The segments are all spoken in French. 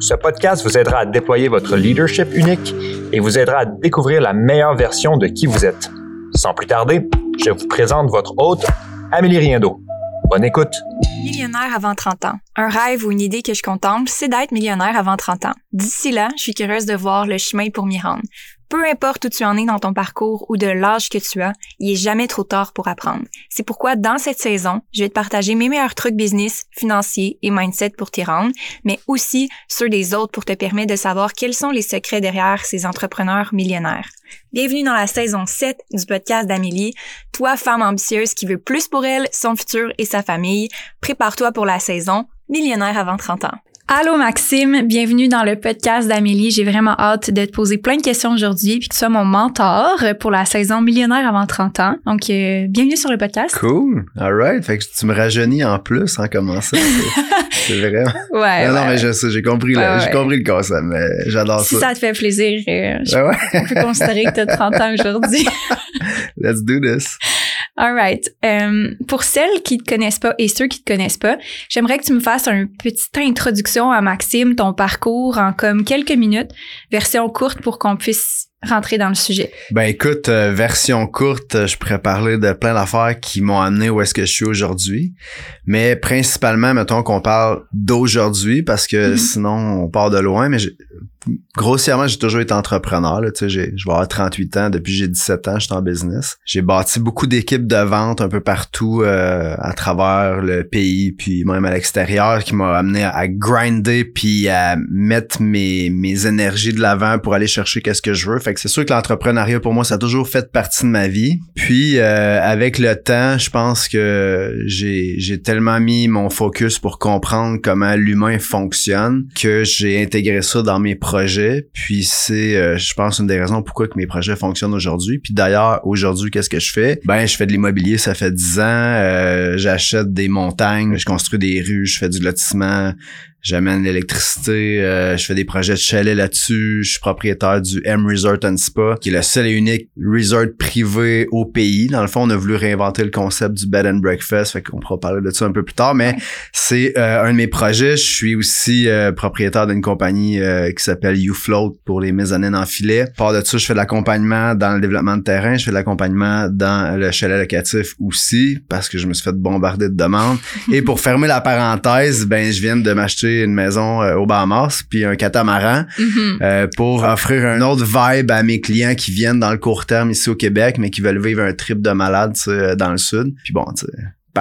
ce podcast vous aidera à déployer votre leadership unique et vous aidera à découvrir la meilleure version de qui vous êtes. Sans plus tarder, je vous présente votre hôte, Amélie Riendo. Bonne écoute. Millionnaire avant 30 ans. Un rêve ou une idée que je contemple, c'est d'être millionnaire avant 30 ans. D'ici là, je suis curieuse de voir le chemin pour m'y rendre. Peu importe où tu en es dans ton parcours ou de l'âge que tu as, il est jamais trop tard pour apprendre. C'est pourquoi dans cette saison, je vais te partager mes meilleurs trucs business, financiers et mindset pour t'y rendre, mais aussi ceux des autres pour te permettre de savoir quels sont les secrets derrière ces entrepreneurs millionnaires. Bienvenue dans la saison 7 du podcast d'Amélie. Toi, femme ambitieuse qui veut plus pour elle, son futur et sa famille, prépare-toi pour la saison Millionnaire avant 30 ans. Allô Maxime, bienvenue dans le podcast d'Amélie. J'ai vraiment hâte de te poser plein de questions aujourd'hui puis que tu sois mon mentor pour la saison millionnaire avant 30 ans. Donc euh, bienvenue sur le podcast. Cool. All right. Fait que tu me rajeunis en plus en commençant. C'est vrai. Ouais. Non, ouais. non, mais je sais, j'ai compris, le- Ouais, j'ai compris le concept, mais j'adore Si ça. ça te fait plaisir, euh, je ouais. peux considérer que tu as 30 ans aujourd'hui. Let's do this. All right. Euh, pour celles qui te connaissent pas et ceux qui te connaissent pas, j'aimerais que tu me fasses une petite introduction à Maxime, ton parcours en comme quelques minutes, version courte pour qu'on puisse rentrer dans le sujet. Ben écoute, euh, version courte, je pourrais parler de plein d'affaires qui m'ont amené où est-ce que je suis aujourd'hui. Mais principalement, mettons qu'on parle d'aujourd'hui parce que Mhm. sinon on part de loin. Mais grossièrement, j'ai toujours été entrepreneur. Là, je vais avoir 38 ans. Depuis j'ai 17 ans, je suis en business. J'ai bâti beaucoup d'équipes de vente un peu partout euh, à travers le pays, puis même à l'extérieur, qui m'a amené à, grinder puis à mettre mes, mes énergies de l'avant pour aller chercher qu'est-ce que je veux. Fait que c'est sûr que l'entrepreneuriat pour moi, ça a toujours fait partie de ma vie. Puis euh, avec le temps, je pense que j'ai j'ai tellement mis mon focus pour comprendre comment l'humain fonctionne que j'ai intégré ça dans mes projets. Puis c'est, euh, je pense, une des raisons pourquoi que mes projets fonctionnent aujourd'hui. Puis d'ailleurs, aujourd'hui, qu'est-ce que je fais? Ben, je fais de l'immobilier, ça fait 10 ans. Euh, J'achète des montagnes, je construis des rues, je fais du lotissement, j'amène l'électricité, euh, je fais des projets de chalet là-dessus. Je suis propriétaire du M Resort and Spa, qui est le seul et unique resort privé au pays. Dans le fond, on a voulu réinventer le concept du bed and breakfast, fait qu'on pourra parler de ça un peu plus tard, mais c'est euh, un de mes projets. Je suis aussi euh, propriétaire d'une compagnie euh, qui s'appelle YouFloat pour les mezzanines en filet. Par de ça, je fais de l'accompagnement dans le développement de terrain. Je fais de l'accompagnement dans le chalet locatif aussi parce que je me suis fait bombarder de demandes. Et pour fermer la parenthèse, ben je viens de m'acheter une maison euh, au Bahamas puis un catamaran Mhm. euh, pour offrir un autre vibe à mes clients qui viennent dans le court terme ici au Québec, mais qui veulent vivre un trip de malade sais, dans le sud. Puis bon, tu sais,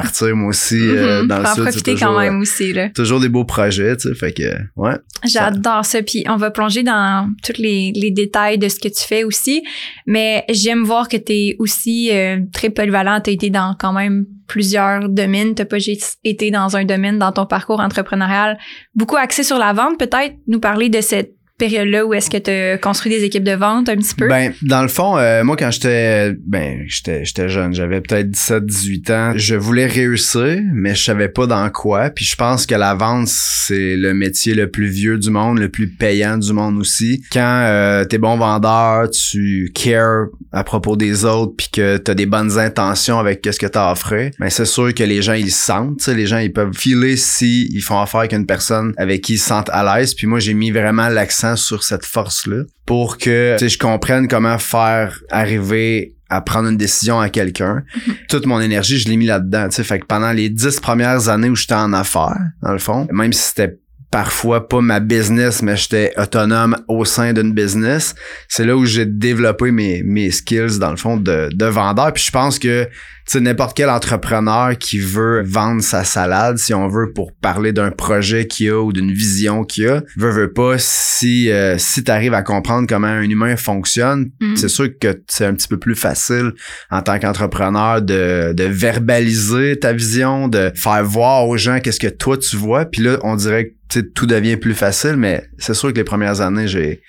partir moi aussi euh, Mhm. dans le Faut en sud, c'est profiter toujours, quand même euh, aussi, là. toujours des beaux projets, tu sais, fait que ouais. J'adore ça. Puis on va plonger dans tous les, les détails de ce que tu fais aussi. Mais j'aime voir que tu es aussi euh, très polyvalent. Tu as été dans quand même plusieurs domaines. Tu pas juste été dans un domaine dans ton parcours entrepreneurial. Beaucoup axé sur la vente. Peut-être nous parler de cette période-là où est-ce que tu as construit des équipes de vente un petit peu? Ben, dans le fond, euh, moi, quand j'étais, ben, j'étais, j'étais jeune, j'avais peut-être 17, 18 ans, je voulais réussir, mais je savais pas dans quoi. Puis je pense que la vente, c'est le métier le plus vieux du monde, le plus payant du monde aussi. Quand euh, t'es bon vendeur, tu cares à propos des autres, puis que t'as des bonnes intentions avec qu'est-ce que t'as offré, ben c'est sûr que les gens ils sentent. Les gens ils peuvent filer si ils font affaire avec une personne avec qui ils se sentent à l'aise. Puis moi, j'ai mis vraiment l'accent sur cette force-là pour que je comprenne comment faire arriver à prendre une décision à quelqu'un. Toute mon énergie, je l'ai mis là-dedans. Fait que pendant les dix premières années où j'étais en affaires, dans le fond, même si c'était parfois pas ma business, mais j'étais autonome au sein d'une business, c'est là où j'ai développé mes, mes skills, dans le fond, de, de vendeur. Puis je pense que tu sais, n'importe quel entrepreneur qui veut vendre sa salade, si on veut, pour parler d'un projet qu'il a ou d'une vision qu'il a, veut, veut pas, si, euh, si tu arrives à comprendre comment un humain fonctionne, Mm. c'est sûr que c'est un petit peu plus facile en tant qu'entrepreneur de, de verbaliser ta vision, de faire voir aux gens qu'est-ce que toi tu vois. Puis là, on dirait que tout devient plus facile, mais c'est sûr que les premières années, j'ai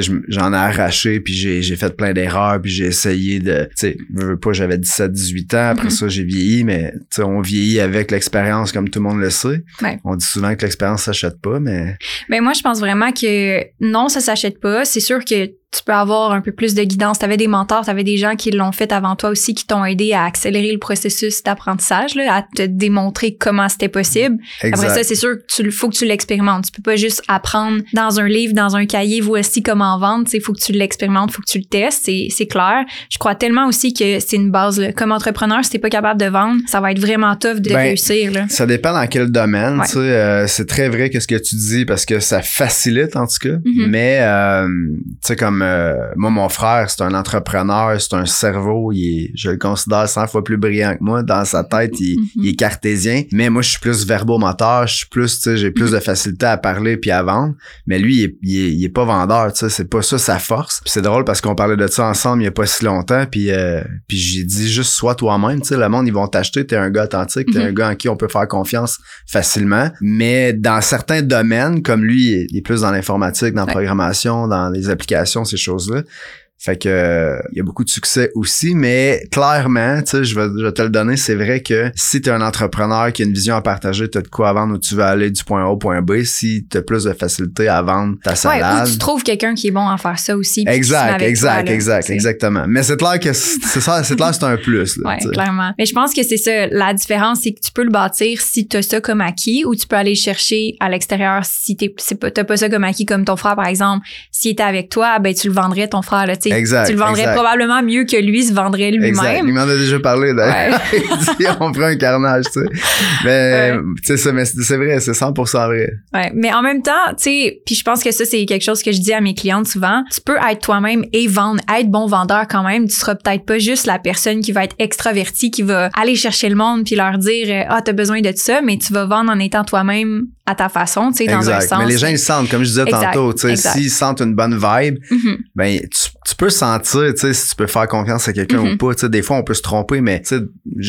sais, j'en ai arraché, puis j'ai, fait plein d'erreurs, puis j'ai essayé de, tu sais, je veux pas, j'avais 17, 18 ans, après Mhm. ça, j'ai vieilli, mais tu sais, on vieillit avec l'expérience, comme tout le monde le sait. Ouais. On dit souvent que l'expérience s'achète pas, mais Ben moi, je pense vraiment que non, ça s'achète pas. C'est sûr que tu peux avoir un peu plus de guidance. Tu avais des mentors, tu avais des gens qui l'ont fait avant toi aussi, qui t'ont aidé à accélérer le processus d'apprentissage, à te démontrer comment c'était possible. Après ça, c'est sûr qu'il faut que tu l'expérimentes. Tu peux pas juste apprendre dans un livre, dans un cahier, voici comment vendre. Il faut que tu l'expérimentes, faut que tu le testes, c'est, clair. Je crois tellement aussi que c'est une base. là. Comme entrepreneur, si t'es pas capable de vendre, ça va être vraiment tough de Ben, réussir. Là. Ça dépend dans quel domaine, Ouais. euh, c'est très vrai que ce que tu dis parce que ça facilite en tout cas. Mhm. Mais euh, tu sais comme euh, moi mon frère c'est un entrepreneur, c'est un cerveau, il est, je le considère 100 fois plus brillant que moi. Dans sa tête, il, Mhm. il est cartésien. Mais moi je suis plus verbomoteur, je suis plus, j'ai plus de facilité à parler puis à vendre. Mais lui il est, il est, il est pas vendeur, tu sais, c'est pas ça sa force. Puis c'est drôle parce qu'on parlait de ça ensemble il y a pas si longtemps. Puis euh, puis j'ai dit juste sois toi-même, tu sais, le monde ils vont t'acheter, t'es un gars authentique, t'es Mhm. un gars en qui on peut faire confiance facilement. Mais dans certains domaines, comme lui, il est- plus dans l'informatique, dans la programmation, dans les applications, ces choses-là. Fait que euh, il y a beaucoup de succès aussi, mais clairement, tu sais, je vais, je vais te le donner, c'est vrai que si tu es un entrepreneur qui a une vision à partager, tu as de quoi vendre où tu veux aller du point A au point B, si tu as plus de facilité à vendre ta Ouais, salade. ou tu trouves quelqu'un qui est bon à faire ça aussi. Exact, exact, toi, là, exact, exactement. Mais c'est clair que c'est ça, c'est clair, c'est un plus. Là, Ouais, clairement. Mais je pense que c'est ça. La différence, c'est que tu peux le bâtir si tu as ça comme acquis ou tu peux aller le chercher à l'extérieur si tu n'as pas ça comme acquis, comme ton frère, par exemple. S'il était avec toi, ben tu le vendrais, ton frère. Là, tu. Exact, Tu le vendrais exact. probablement mieux que lui se vendrait Exact. Il lui-même. m'en a déjà parlé d'ailleurs. Ouais. Il dit, on prend un carnage, tu sais. Mais, Ouais. ça, mais c'est vrai, c'est 100% vrai. Ouais, mais en même temps, tu sais, puis je pense que ça c'est quelque chose que je dis à mes clientes souvent. Tu peux être toi-même et vendre, être bon vendeur quand même. Tu seras peut-être pas juste la personne qui va être extravertie, qui va aller chercher le monde puis leur dire ah t'as besoin de ça, mais tu vas vendre en étant toi-même à ta façon, tu sais, dans un sens. Mais les gens, ils sentent, comme je disais Exact, tantôt, tu sais, s'ils sentent une bonne vibe, Mhm. ben, tu, tu peux sentir, tu sais, si tu peux faire confiance à quelqu'un Mhm. ou pas. Tu sais, des fois, on peut se tromper, mais, tu sais,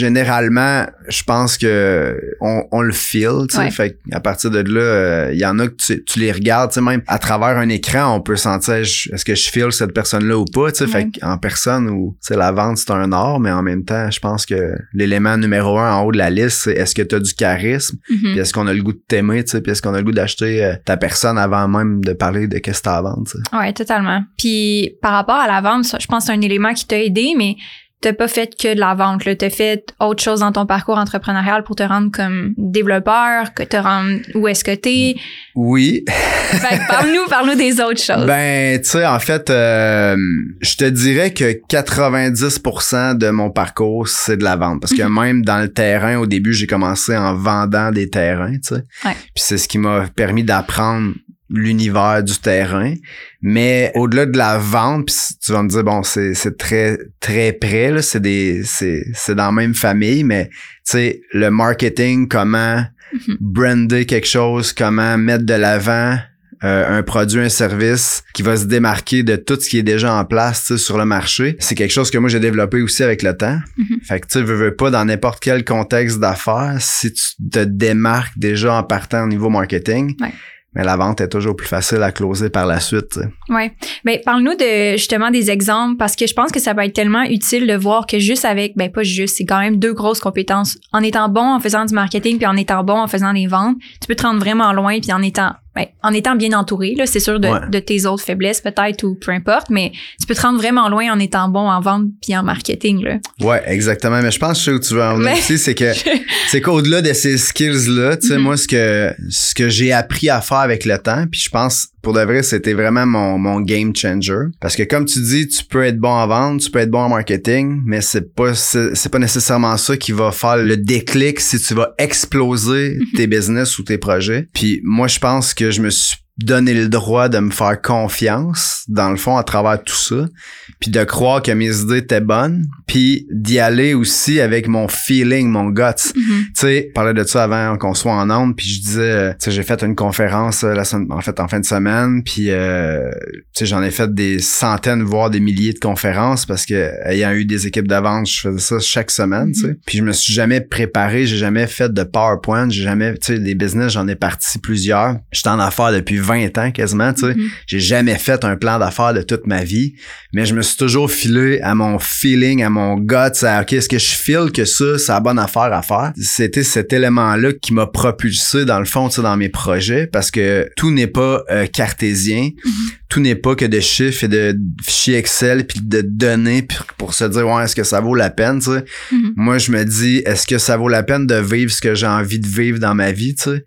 généralement, je pense que on, on le feel, tu sais. Ouais. Fait à partir de là, euh, il y en a que tu, tu les regardes, tu sais, même à travers un écran, on peut sentir, est-ce que je feel cette personne-là ou pas, tu sais. Ouais. Fait en personne, ou, tu sais, la vente, c'est un art, mais en même temps, je pense que l'élément numéro un en haut de la liste, c'est est-ce que tu as du charisme, Mhm. puis est-ce qu'on a le goût de t'aimer, tu sais, puis est-ce qu'on a le goût d'acheter euh, ta personne avant même de parler de qu'est-ce que t'as à vendre, tu sais. Ouais, totalement. Puis par rapport à la vente, je pense que c'est un élément qui t'a aidé, mais t'as pas fait que de la vente. Là. T'as fait autre chose dans ton parcours entrepreneurial pour te rendre comme développeur, que te rendre où est-ce que t'es. Oui. Que parle-nous, parle-nous des autres choses. Ben, tu sais, en fait, euh, je te dirais que 90% de mon parcours, c'est de la vente. Parce que Mhm. même dans le terrain, au début, j'ai commencé en vendant des terrains, tu sais. Ouais. Puis c'est ce qui m'a permis d'apprendre l'univers du terrain. Mais au-delà de la vente, puis tu vas me dire, bon, c'est, c'est très, très près, là, c'est des, c'est, c'est dans la même famille, mais, tu sais, le marketing, comment Mhm. brander quelque chose, comment mettre de l'avant euh, un produit, un service qui va se démarquer de tout ce qui est déjà en place sur le marché. C'est quelque chose que moi j'ai développé aussi avec le temps. Mhm. Fait que tu sais, veux, veux pas dans n'importe quel contexte d'affaires, si tu te démarques déjà en partant au niveau marketing, Ouais. Mais la vente est toujours plus facile à closer par la suite. Ouais. Ben, parle-nous de justement des exemples parce que je pense que ça va être tellement utile de voir que juste avec, ben pas juste, c'est quand même deux grosses compétences. En étant bon en faisant du marketing puis en étant bon en faisant des ventes, tu peux te rendre vraiment loin puis en étant, ben, en étant bien entouré là, c'est sûr de, Ouais. de tes autres faiblesses peut-être ou peu importe, mais tu peux te rendre vraiment loin en étant bon en vente puis en marketing là. Ouais, exactement. Mais je pense que je où tu veux en venir aussi, c'est que c'est qu'au-delà de ces skills-là, tu sais, Mhm. moi, ce que, ce que j'ai appris à faire avec le temps, puis je pense, pour de vrai, c'était vraiment mon, mon game changer. Parce que comme tu dis, tu peux être bon en vente, tu peux être bon en marketing, mais c'est pas, c'est c'est pas nécessairement ça qui va faire le déclic si tu vas exploser tes business ou tes projets. Puis moi, je pense que je me suis donner le droit de me faire confiance, dans le fond, à travers tout ça, puis de croire que mes idées étaient bonnes, puis d'y aller aussi avec mon feeling, mon guts. Mhm. Tu sais, je parlais de ça avant qu'on soit en onde, puis je disais, euh, tu sais, j'ai fait une conférence euh, la semaine, en fait en fin de semaine, puis euh, tu sais, j'en ai fait des centaines, voire des milliers de conférences parce que ayant eu des équipes de vente, je faisais ça chaque semaine, tu sais. Puis je me suis jamais préparé, j'ai jamais fait de PowerPoint, j'ai jamais, tu sais, des business, j'en ai parti plusieurs. J'étais en affaires depuis 20 ans quasiment, tu sais. Mhm. J'ai jamais fait un plan d'affaires de toute ma vie, mais je me suis toujours filé à mon feeling, à mon gut, à OK, est-ce que je file que ça, c'est la bonne affaire à faire? C'était cet élément-là qui m'a propulsé dans le fond, tu sais, dans mes projets parce que tout n'est pas euh, cartésien, tout n'est pas que de chiffres et de fichiers Excel puis de données puis pour se dire ouais, est-ce que ça vaut la peine, tu sais? Mhm. Moi, je me dis est-ce que ça vaut la peine de vivre ce que j'ai envie de vivre dans ma vie, tu sais?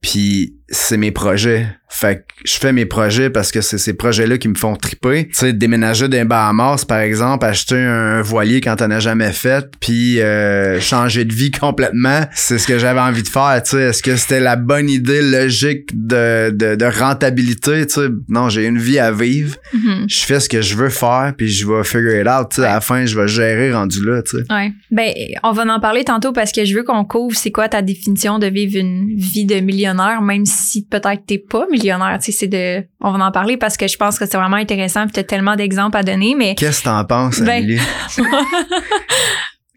Puis c'est mes projets. Fait que je fais mes projets parce que c'est ces projets-là qui me font triper. Tu sais, déménager d'un Bahamas, par exemple, acheter un voilier quand t'en as jamais fait, puis euh, changer de vie complètement, c'est ce que j'avais envie de faire. Tu sais, est-ce que c'était la bonne idée logique de, de, de rentabilité? Tu sais, non, j'ai une vie à vivre. Mhm. Je fais ce que je veux faire, puis je vais figure it out. Tu sais, à la fin, je vais gérer rendu là. Tu sais. Ouais. Ben, on va en parler tantôt parce que je veux qu'on couvre c'est quoi ta définition de vivre une vie de millionnaire, même si peut-être t'es pas millionnaire. Tu sais, c'est de, on va en parler parce que je pense que c'est vraiment intéressant puis t'as tellement d'exemples à donner, mais Qu'est-ce que t'en penses, Ben, Amélie?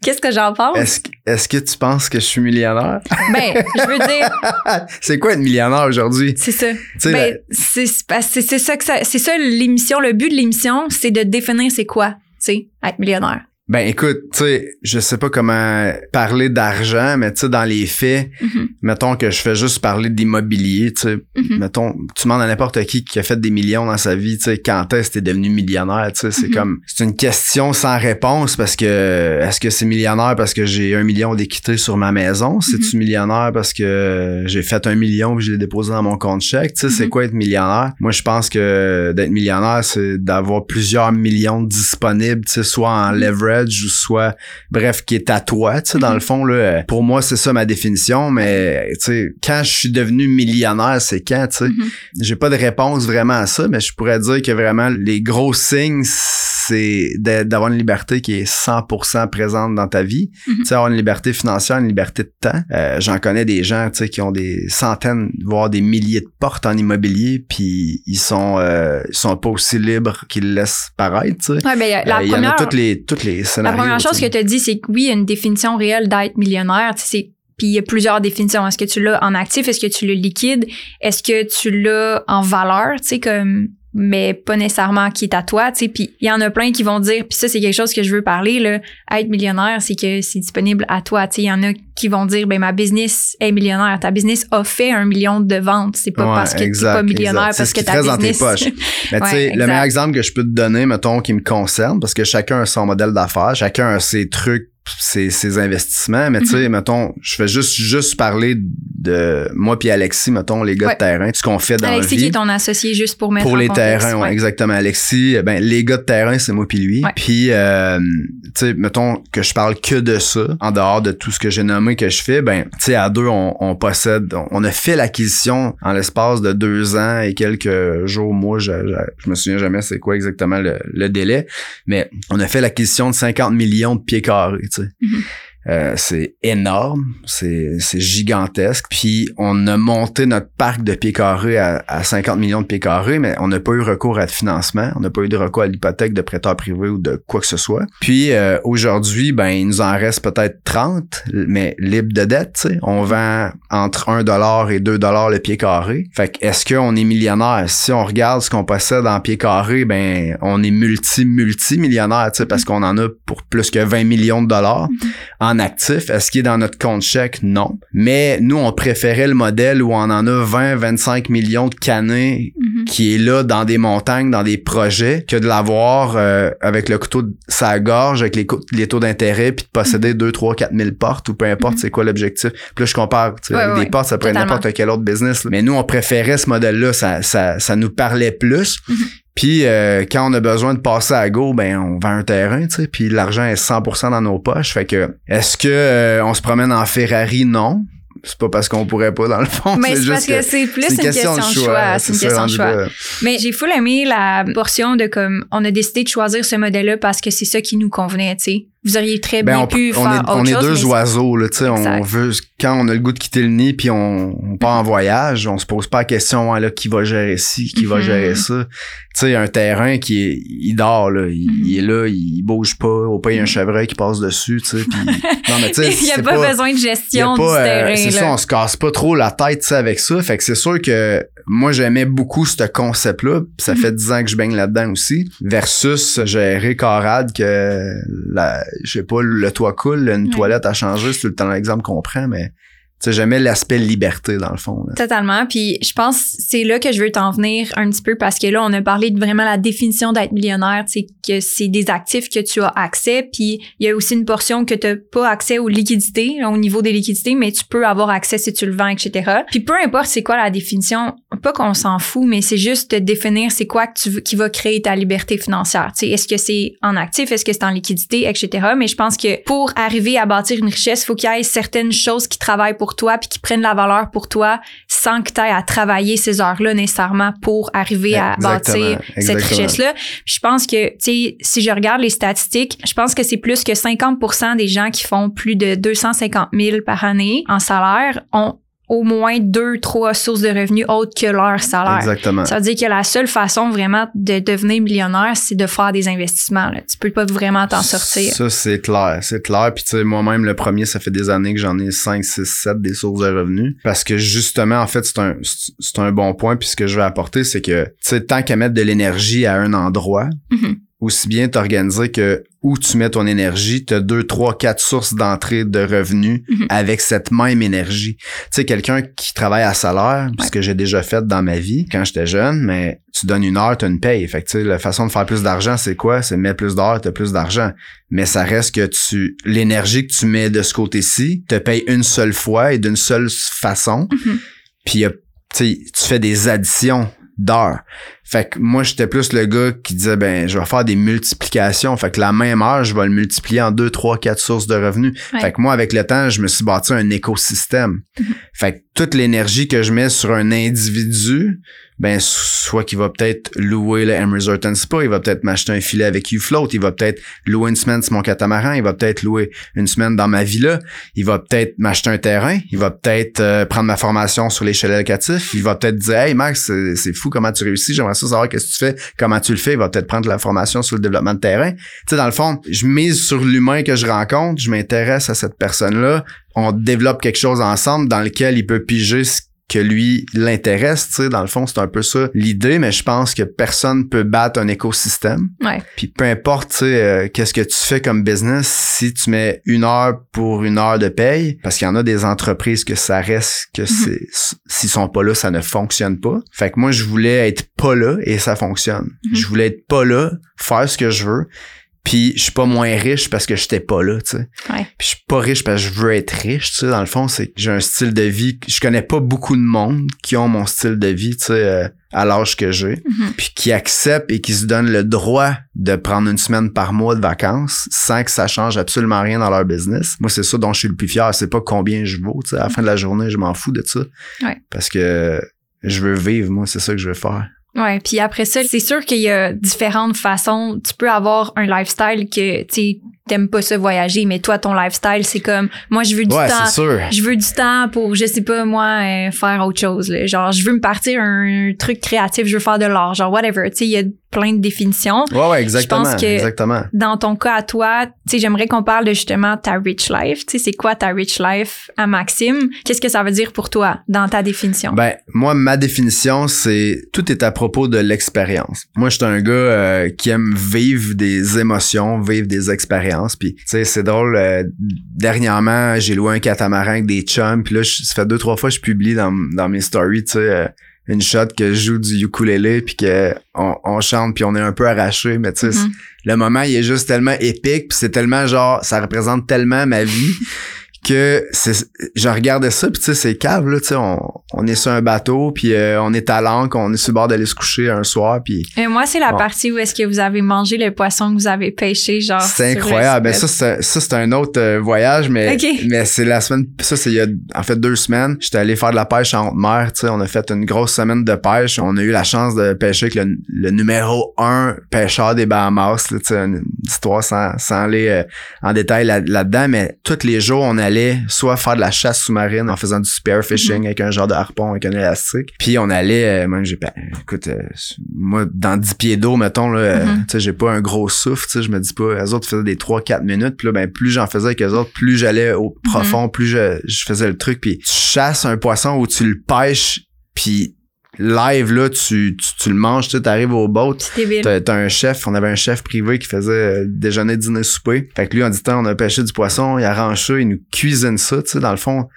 qu'est-ce que j'en pense? Est-ce que- tu penses que je suis millionnaire? Ben, je veux dire, c'est quoi être millionnaire aujourd'hui? c'est ça. Ben, la- c'est c'est- ça que ça, c'est ça l'émission, le but de l'émission, c'est de définir c'est quoi, tu sais, être millionnaire. Ben écoute, tu sais, je sais pas comment parler d'argent, mais tu sais, dans les faits, Mhm, mettons que je fais juste parler d'immobilier, tu sais, mhm. mettons, tu demandes à n'importe qui qui a fait des millions dans sa vie, tu sais, quand est-ce que t'es devenu millionnaire, tu sais, c'est Mhm. comme, c'est une question sans réponse parce que, est-ce que c'est millionnaire parce que j'ai un million d'équité sur ma maison? C'est-tu millionnaire parce que j'ai fait un million et je l'ai déposé dans mon compte chèque? Tu sais, c'est Mhm. quoi être millionnaire? Moi, je pense que d'être millionnaire, c'est d'avoir plusieurs millions disponibles, tu sais, soit en Mhm. leverage ou soit, bref, qui est à toi, tu sais, dans Mhm. le fond, là. Pour moi, c'est ça ma définition, mais, tu sais, quand je suis devenu millionnaire, c'est quand, tu sais? Mhm. J'ai pas de réponse vraiment à ça, mais je pourrais dire que vraiment les gros signes, c'est d'avoir une liberté qui est 100% présente dans ta vie. Tu sais, avoir une liberté financière, une liberté de temps. Euh, J'en connais des gens, tu sais, qui ont des centaines, voire des milliers de portes en immobilier, puis ils sont, euh, ils sont pas aussi libres qu'ils le laissent paraître, tu sais. Ouais, ben, Euh, la Il y en a première, toutes les, toutes les la scénarios. première chose que tu as dit, c'est que oui, il y a une définition réelle d'être millionnaire. Tu sais, c'est- Puis il y a plusieurs définitions. Est-ce que tu l'as en actif? Est-ce que tu l'as liquide? Est-ce que tu l'as en valeur? Tu sais, comme mais pas nécessairement qui est à toi, tu sais. Puis il y en a plein qui vont dire, puis ça c'est quelque chose que je veux parler là, être millionnaire, c'est que c'est disponible à toi, tu sais. Il y en a qui vont dire, ben ma business est millionnaire, ta business a fait un million de ventes, c'est pas Ouais, parce que t'es pas millionnaire, parce ce que ta dans tes business. poches. Mais tu Ouais, sais, le meilleur exemple que je peux te donner, mettons, qui me concerne, parce que chacun a son modèle d'affaires, chacun a ses trucs, ses, ses investissements, mais tu Mm-hmm. sais, mettons, je fais juste, juste parler de moi puis Alexis, mettons, les gars Ouais. de terrain, ce qu'on fait dans Alexis la vie. qui est ton associé juste pour mettre pour en les contexte, terrains, ouais, ouais. exactement. Alexis, ben les gars de terrain, c'est moi puis lui. Puis, euh, tu sais, mettons que je parle que de ça, en dehors de tout ce que j'ai nommé que je fais, ben, tu sais, à deux, on, on possède, on, on a fait l'acquisition en l'espace de deux ans et quelques jours, mois, je, je, je me souviens jamais c'est quoi exactement le, le délai, mais on a fait l'acquisition de 50 millions de pieds carrés, tu sais. Euh, c'est énorme, c'est c'est gigantesque. Puis on a monté notre parc de pieds carrés à, à 50 millions de pieds carrés, mais on n'a pas eu recours à de financement, on n'a pas eu de recours à l'hypothèque de prêteurs privés ou de quoi que ce soit. Puis euh, aujourd'hui, ben il nous en reste peut-être 30, mais libre de dette. On vend entre 1 dollar et 2 dollars le pied carré. Fait que est-ce qu'on est millionnaire? Si on regarde ce qu'on possède en pied carré, ben on est multi multi millionnaire, tu sais, parce qu'on en a pour plus que 20 millions de dollars en actif. Est-ce qu'il est dans notre compte chèque? Non. Mais nous, on préférait le modèle où on en a 20, 25 millions de canets Mhm. qui est là dans des montagnes, dans des projets, que de l'avoir euh, avec le couteau de sa gorge, avec les, taux d'intérêt, puis de posséder 2, 3, 4 000 portes ou peu importe Mhm. c'est quoi l'objectif. Puis là, je compare. Ouais, avec ouais, des portes, ça pourrait n'importe quel autre business. là. Mais nous, on préférait ce modèle-là. Ça, ça, ça nous parlait plus. Puis euh, quand on a besoin de passer à go, ben on vend un terrain, tu sais, puis l'argent est 100% dans nos poches. Fait que est-ce que euh, on se promène en Ferrari? Non. c'est pas parce qu'on pourrait pas dans le fond. Mais c'est parce que, c'est plus une question, de choix. C'est une question de choix. Mais j'ai full aimé la portion de comme on a décidé de choisir ce modèle-là parce que c'est ça qui nous convenait, tu sais vous auriez très ben, bien pu on faire est, on est deux oiseaux là, tu sais, on veut quand on a le goût de quitter le nid puis on, on part en voyage, on se pose pas la question là qui va gérer ci, qui va mm-hmm. gérer ça. Tu sais, un terrain qui est il dort là, il, mm-hmm. est là, il bouge pas, au pas il y a un mm-hmm. chevreuil qui passe dessus, tu sais, non mais tu sais, il y a pas, besoin de gestion du euh, terrain C'est ça, on se casse pas trop la tête tu sais avec ça, fait que c'est sûr que moi j'aimais beaucoup ce concept là, ça fait dix ans que je baigne là-dedans aussi versus gérer carade que la je sais pas, le toit coule, une toilette a changé, c'est tout le temps l'exemple qu'on prend, mais sais, j'aimais l'aspect liberté dans le fond. Totalement. Puis je pense c'est là que je veux t'en venir un petit peu parce que là, on a parlé de vraiment la définition d'être millionnaire, sais, que c'est des actifs que tu as accès. Puis il y a aussi une portion que tu n'as pas accès aux liquidités, au niveau des liquidités, mais tu peux avoir accès si tu le vends, etc. Puis peu importe c'est quoi la définition, pas qu'on s'en fout, mais c'est juste de définir c'est quoi que tu veux, qui va créer ta liberté financière. Est-ce que c'est en actif, est-ce que c'est en liquidité, etc. Mais je pense que pour arriver à bâtir une richesse, il faut qu'il y ait certaines choses qui travaillent pour toi puis qui prennent la valeur pour toi sans que tu aies à travailler ces heures-là nécessairement pour arriver à bâtir cette richesse-là. Je pense que, tu sais, si je regarde les statistiques, je pense que c'est plus que 50% des gens qui font plus de 250 000 par année en salaire ont au moins deux, trois sources de revenus autres que leur salaire. Exactement. Ça veut dire que la seule façon vraiment de devenir millionnaire, c'est de faire des investissements. Là. Tu peux pas vraiment t'en sortir. Ça, c'est clair. C'est clair. Puis tu sais, moi-même, le premier, ça fait des années que j'en ai 5, 6, 7 des sources de revenus. Parce que justement, en fait, c'est un, c'est un bon point. Puis ce que je veux apporter, c'est que, tu sais, tant qu'à mettre de l'énergie à un endroit, mm-hmm aussi bien t'organiser que où tu mets ton énergie, tu as deux, trois, quatre sources d'entrée de revenus mhm. avec cette même énergie. Tu sais, quelqu'un qui travaille à salaire, ce que j'ai déjà fait dans ma vie quand j'étais jeune, mais tu donnes une heure, tu as une paye. Fait que, tu sais, la façon de faire plus d'argent, c'est quoi? C'est mettre plus d'heures, tu as plus d'argent. Mais ça reste que tu l'énergie que tu mets de ce côté-ci te paye une seule fois et d'une seule façon. Mhm. Puis, tu fais des additions d'heures. Fait que moi, j'étais plus le gars qui disait, ben, je vais faire des multiplications. Fait que la même heure, je vais le multiplier en deux, trois, quatre sources de revenus. Fait que moi, avec le temps, je me suis bâti un écosystème. Mhm. Fait que toute l'énergie que je mets sur un individu, ben soit qu'il va peut-être louer le M Resort and Spa, il va peut-être m'acheter un filet avec U-Float, il va peut-être louer une semaine sur mon catamaran, il va peut-être louer une semaine dans ma villa, il va peut-être m'acheter un terrain, il va peut-être euh, prendre ma formation sur les chalets locatifs, il va peut-être dire Hey Max, c'est fou comment tu réussis, j'aimerais ça savoir qu'est-ce que tu fais, comment tu le fais, il va peut-être prendre la formation sur le développement de terrain. Tu sais, dans le fond, je mise sur l'humain que je rencontre, je m'intéresse à cette personne-là, on développe quelque chose ensemble dans lequel il peut piger ce que lui l'intéresse, tu sais, dans le fond, c'est un peu ça l'idée, mais je pense que personne peut battre un écosystème. Ouais. Puis peu importe, tu sais, euh, qu'est-ce que tu fais comme business, si tu mets une heure pour une heure de paye, parce qu'il y en a des entreprises que ça reste, que mhm. c'est, s'ils sont pas là, ça ne fonctionne pas. Fait que moi, je voulais être pas là et ça fonctionne. Mhm. Je voulais être pas là, faire ce que je veux puis je suis pas moins riche parce que j'étais pas là, tu sais. Ouais. Puis je suis pas riche parce que je veux être riche, tu sais. Dans le fond, c'est que j'ai un style de vie. Je connais pas beaucoup de monde qui ont mon style de vie, tu sais, euh, à l'âge que j'ai. Mm-hmm. Puis qui acceptent et qui se donnent le droit de prendre une semaine par mois de vacances sans que ça change absolument rien dans leur business. Moi, c'est ça dont je suis le plus fier. C'est pas combien je vaux, tu sais. À la fin de la journée, je m'en fous de ça. Ouais. Parce que je veux vivre, moi, c'est ça que je veux faire. Ouais, puis après ça, c'est sûr qu'il y a différentes façons. Tu peux avoir un lifestyle que tu t'aimes pas ça voyager, mais toi ton lifestyle c'est comme moi je veux du ouais, temps, sûr. je veux du temps pour je sais pas moi euh, faire autre chose. Là. Genre je veux me partir un truc créatif, je veux faire de l'art, genre whatever. Tu sais, il y a plein de définitions. Ouais, ouais, exactement. Je pense que exactement. dans ton cas à toi, tu sais, j'aimerais qu'on parle de justement ta rich life. Tu sais, c'est quoi ta rich life à Maxime? Qu'est-ce que ça veut dire pour toi dans ta définition? Ben, moi, ma définition, c'est tout est à propos de l'expérience. Moi, je suis un gars euh, qui aime vivre des émotions, vivre des expériences. Puis, tu sais, c'est drôle. Euh, dernièrement, j'ai loué un catamaran avec des chums. Puis là, ça fait deux, trois fois que je publie dans, dans mes stories, tu sais, euh, une shot que je joue du ukulélé puis que on, chante puis on est un peu arraché mais tu sais mm-hmm. le moment il est juste tellement épique puis c'est tellement genre ça représente tellement ma vie que c'est je regardais ça puis tu sais c'est cave là tu sais on, on est sur un bateau puis euh, on est à l'ancre on est sur le bord d'aller se coucher un soir puis Et moi, c'est la Bon. partie où est-ce que vous avez mangé le poisson que vous avez pêché, genre. c'est incroyable ben ça c'est ça c'est un autre euh, voyage mais Ok. mais c'est la semaine ça c'est il y a en fait deux semaines j'étais allé faire de la pêche en haute mer tu sais on a fait une grosse semaine de pêche on a eu la chance de pêcher avec le, le numéro un pêcheur des Bahamas là, tu sais une histoire sans, sans aller euh, en détail là- là-dedans mais tous les jours on allait soit faire de la chasse sous-marine en faisant du spearfishing Mhm. avec un genre de harpon avec un élastique puis on allait euh, moi j'ai pas écoute euh, moi dans 10 pieds d'eau mettons là euh, Mhm. tu sais j'ai pas un gros souffle tu sais je me dis pas les autres faisaient des 3 4 minutes puis là ben plus j'en faisais avec les autres plus j'allais au profond plus je, je faisais le truc puis tu chasses un poisson ou tu le pêches puis live là tu, tu, tu le manges tu sais, t'arrives au boat. T'as t'as un chef, on avait un chef privé qui faisait euh, déjeuner, dîner, souper. Fait que lui, on dit, on a pêché du poisson, il arrange ça, il nous cuisine ça, tu sais, dans le fond.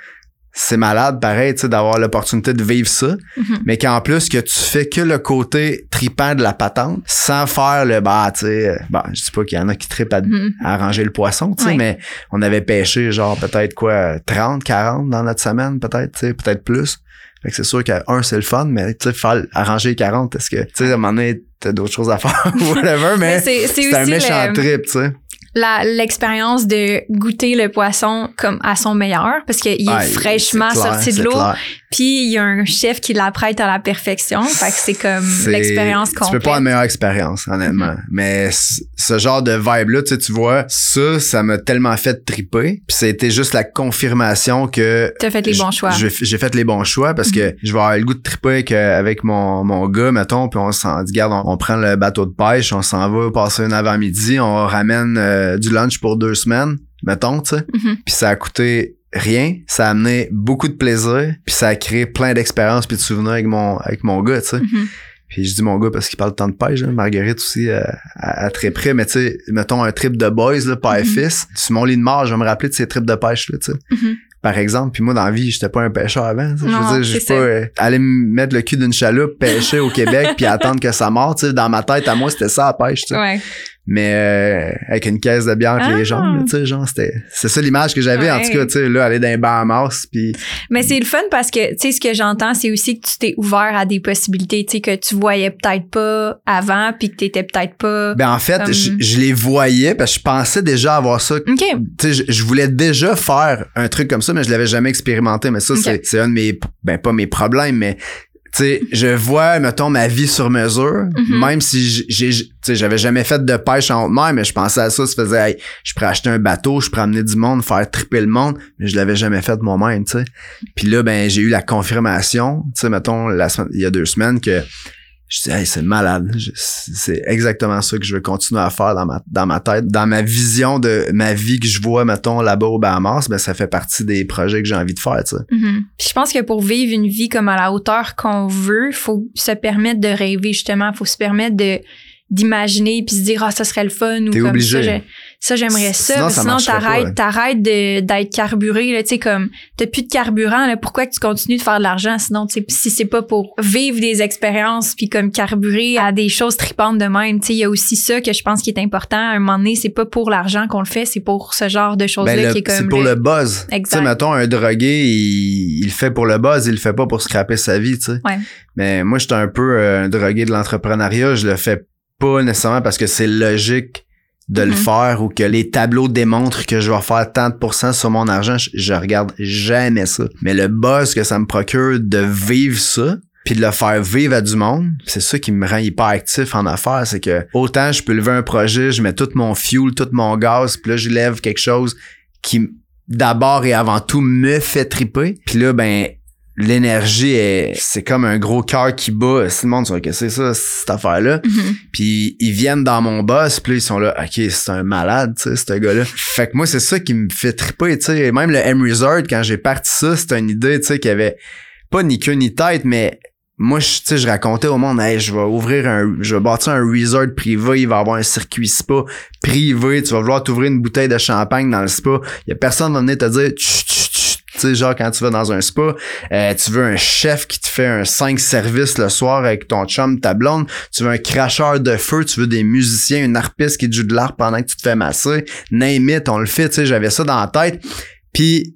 C'est malade, pareil, tu sais, d'avoir l'opportunité de vivre ça. Mhm. Mais qu'en plus, que tu fais que le côté tripant de la patente, sans faire le, bah, tu sais, euh, bah, je dis pas qu'il y en a qui tripent à, Mhm. à arranger le poisson, tu sais, mais on avait pêché genre peut-être quoi, 30, 40 dans notre semaine, peut-être, tu sais, peut-être plus. Fait que c'est sûr qu'un, c'est le fun, mais tu sais, faire arranger 40, est-ce que, tu sais, à un moment donné, t'as d'autres choses à faire whatever, mais, Mais c'est un méchant le- trip, tu sais. la- l'expérience de goûter le poisson comme à son meilleur parce qu'il est Ouais, fraîchement clair, sorti de l'eau. Puis il y a un chef qui l'apprête à la perfection fait que c'est comme l'expérience Tu peux pas avoir une meilleure expérience, honnêtement. Mais ce genre de vibe-là, tu sais, tu vois, ça, ça m'a tellement fait triper. Puis c'était juste la confirmation que t'as fait les bons choix J'ai fait les bons choix parce que je vais avoir le goût de triper avec, avec mon, mon gars, mettons, puis on s'en dit, garde, on, on prend le bateau de pêche, on s'en va passer un avant-midi, on ramène euh, du lunch pour deux semaines, mettons, tu sais. Mhm. Puis ça a coûté rien, ça a amené beaucoup de plaisir, puis ça a créé plein d'expériences puis de souvenirs avec mon, avec mon gars, tu sais. Mhm. Puis je dis mon gars parce qu'il parle tant de pêche, hein. Marguerite aussi euh, à, à très près, mais tu sais, mettons un trip de boys, là, père Mhm. fils, sur mon lit de mort, je vais me rappeler de ces trips de pêche-là, tu sais. Mhm. Par exemple, puis moi dans la vie, j'étais pas un pêcheur avant. tu sais. Je Non, veux dire, je pas euh, aller me mettre le cul d'une chaloupe, pêcher au Québec, puis attendre que ça mord. Tu sais, dans ma tête, à moi, c'était ça la pêche. tu sais. ouais Mais euh, avec une caisse de bière Ah. les jambes, tu sais, genre, c'était. C'est ça l'image que j'avais, en tout cas, tu sais, là, aller les Bahamas, puis mais c'est le fun parce que tu sais ce que j'entends c'est aussi que tu t'es ouvert à des possibilités tu sais que tu voyais peut-être pas avant puis que t'étais peut-être pas ben en fait, Comme- je, je les voyais parce que je pensais déjà avoir ça ok tu sais, je, je voulais déjà faire un truc comme ça, mais je l'avais jamais expérimenté. Mais ça, c'est, c'est un de mes, ben pas mes problèmes, mais sais, je vois, mettons, ma vie sur mesure, Mhm. même si j'ai, j'avais jamais fait de pêche en haute mer, mais je pensais à ça, ça faisait, hey, je pourrais acheter un bateau, je pourrais amener du monde, faire triper le monde, mais je l'avais jamais fait moi-même, tu sais. Puis là, ben, j'ai eu la confirmation, tu sais, mettons, la semaine, il y a deux semaines que je dis, hey, c'est malade. C'est exactement ça que je veux continuer à faire dans ma, dans ma tête. Dans ma vision de ma vie que je vois, mettons, là-bas au Bahamas, ben, ça fait partie des projets que j'ai envie de faire, tu sais. Mhm. Puis je pense que pour vivre une vie comme à la hauteur qu'on veut, faut se permettre de rêver justement, faut se permettre de d'imaginer puis se dire ah ça serait le fun ou comme obligé. ça ça j'aimerais ça Sinon, t'arrêtes t'arrêtes de d'être carburé là tu sais comme t'as plus de carburant là pourquoi que tu continues de faire de l'argent sinon tu sais si c'est pas pour vivre des expériences puis comme carburer à des choses tripantes de même tu sais il y a aussi ça que je pense qui est important à un moment donné c'est pas pour l'argent qu'on le fait c'est pour ce genre de choses là Ben, le- qui est comme c'est pour le, buzz. Tu sais, mettons, un drogué, il, il le fait pour le buzz, il le fait pas pour scraper sa vie, tu sais. Ouais. Mais moi, j'étais un peu euh, un drogué de l'entrepreneuriat. Je le fais pas nécessairement parce que c'est logique de le Mhm. faire ou que les tableaux démontrent que je vais faire tant de pourcents sur mon argent. Je, je regarde jamais ça. Mais le buzz que ça me procure de vivre ça, puis de le faire vivre à du monde, c'est ça qui me rend hyper actif en affaires, c'est que autant je peux lever un projet, je mets tout mon fuel, tout mon gaz, puis là je lève quelque chose qui d'abord et avant tout me fait triper. Puis là ben l'énergie est c'est comme un gros cœur qui bat. Si le monde dit que c'est ça cette affaire là. Mhm. Puis ils viennent dans mon boss, puis là, ils sont là, OK, c'est un malade, tu sais, ce gars-là. Fait que moi, c'est ça qui me fait triper, tu sais. Même le M Resort, quand j'ai parti ça, c'était une idée, tu sais, qui avait pas ni queue ni tête, mais moi, je- tu sais, je racontais au monde, hey, je vais ouvrir un, je vais bâtir un resort privé, il va avoir un circuit spa privé, tu vas vouloir t'ouvrir une bouteille de champagne dans le spa. Il y a personne qui va venir te dire, chut, chut. Tu sais, genre quand tu vas dans un spa, euh, tu veux un chef qui te fait un 5 services le soir avec ton chum, ta blonde, tu veux un cracheur de feu, tu veux des musiciens, une harpiste qui joue de l'art pendant que tu te fais masser, name it, on le fait, tu sais, j'avais ça dans la tête. Puis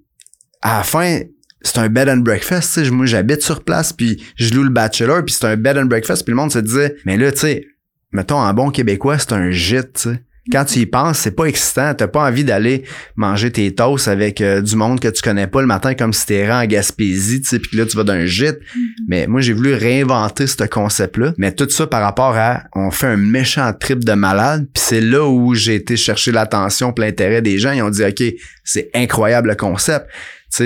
à la fin, c'est un bed and breakfast, tu sais. Moi, j'habite sur place, puis je loue le bachelor, puis c'est un bed and breakfast, puis le monde se disait, mais là, tu sais, mettons, en bon québécois, c'est un gîte, tu sais. Quand tu y penses, c'est pas excitant. T'as pas envie d'aller manger tes toasts avec euh, du monde que tu connais pas le matin comme si t'étais en Gaspésie, tu sais, puis là tu vas d'un gîte. Mais moi j'ai voulu réinventer ce concept-là. Mais tout ça par rapport à, on fait un méchant trip de malade. Puis c'est là où j'ai été chercher l'attention, l'intérêt des gens. Ils ont dit ok, c'est incroyable le concept.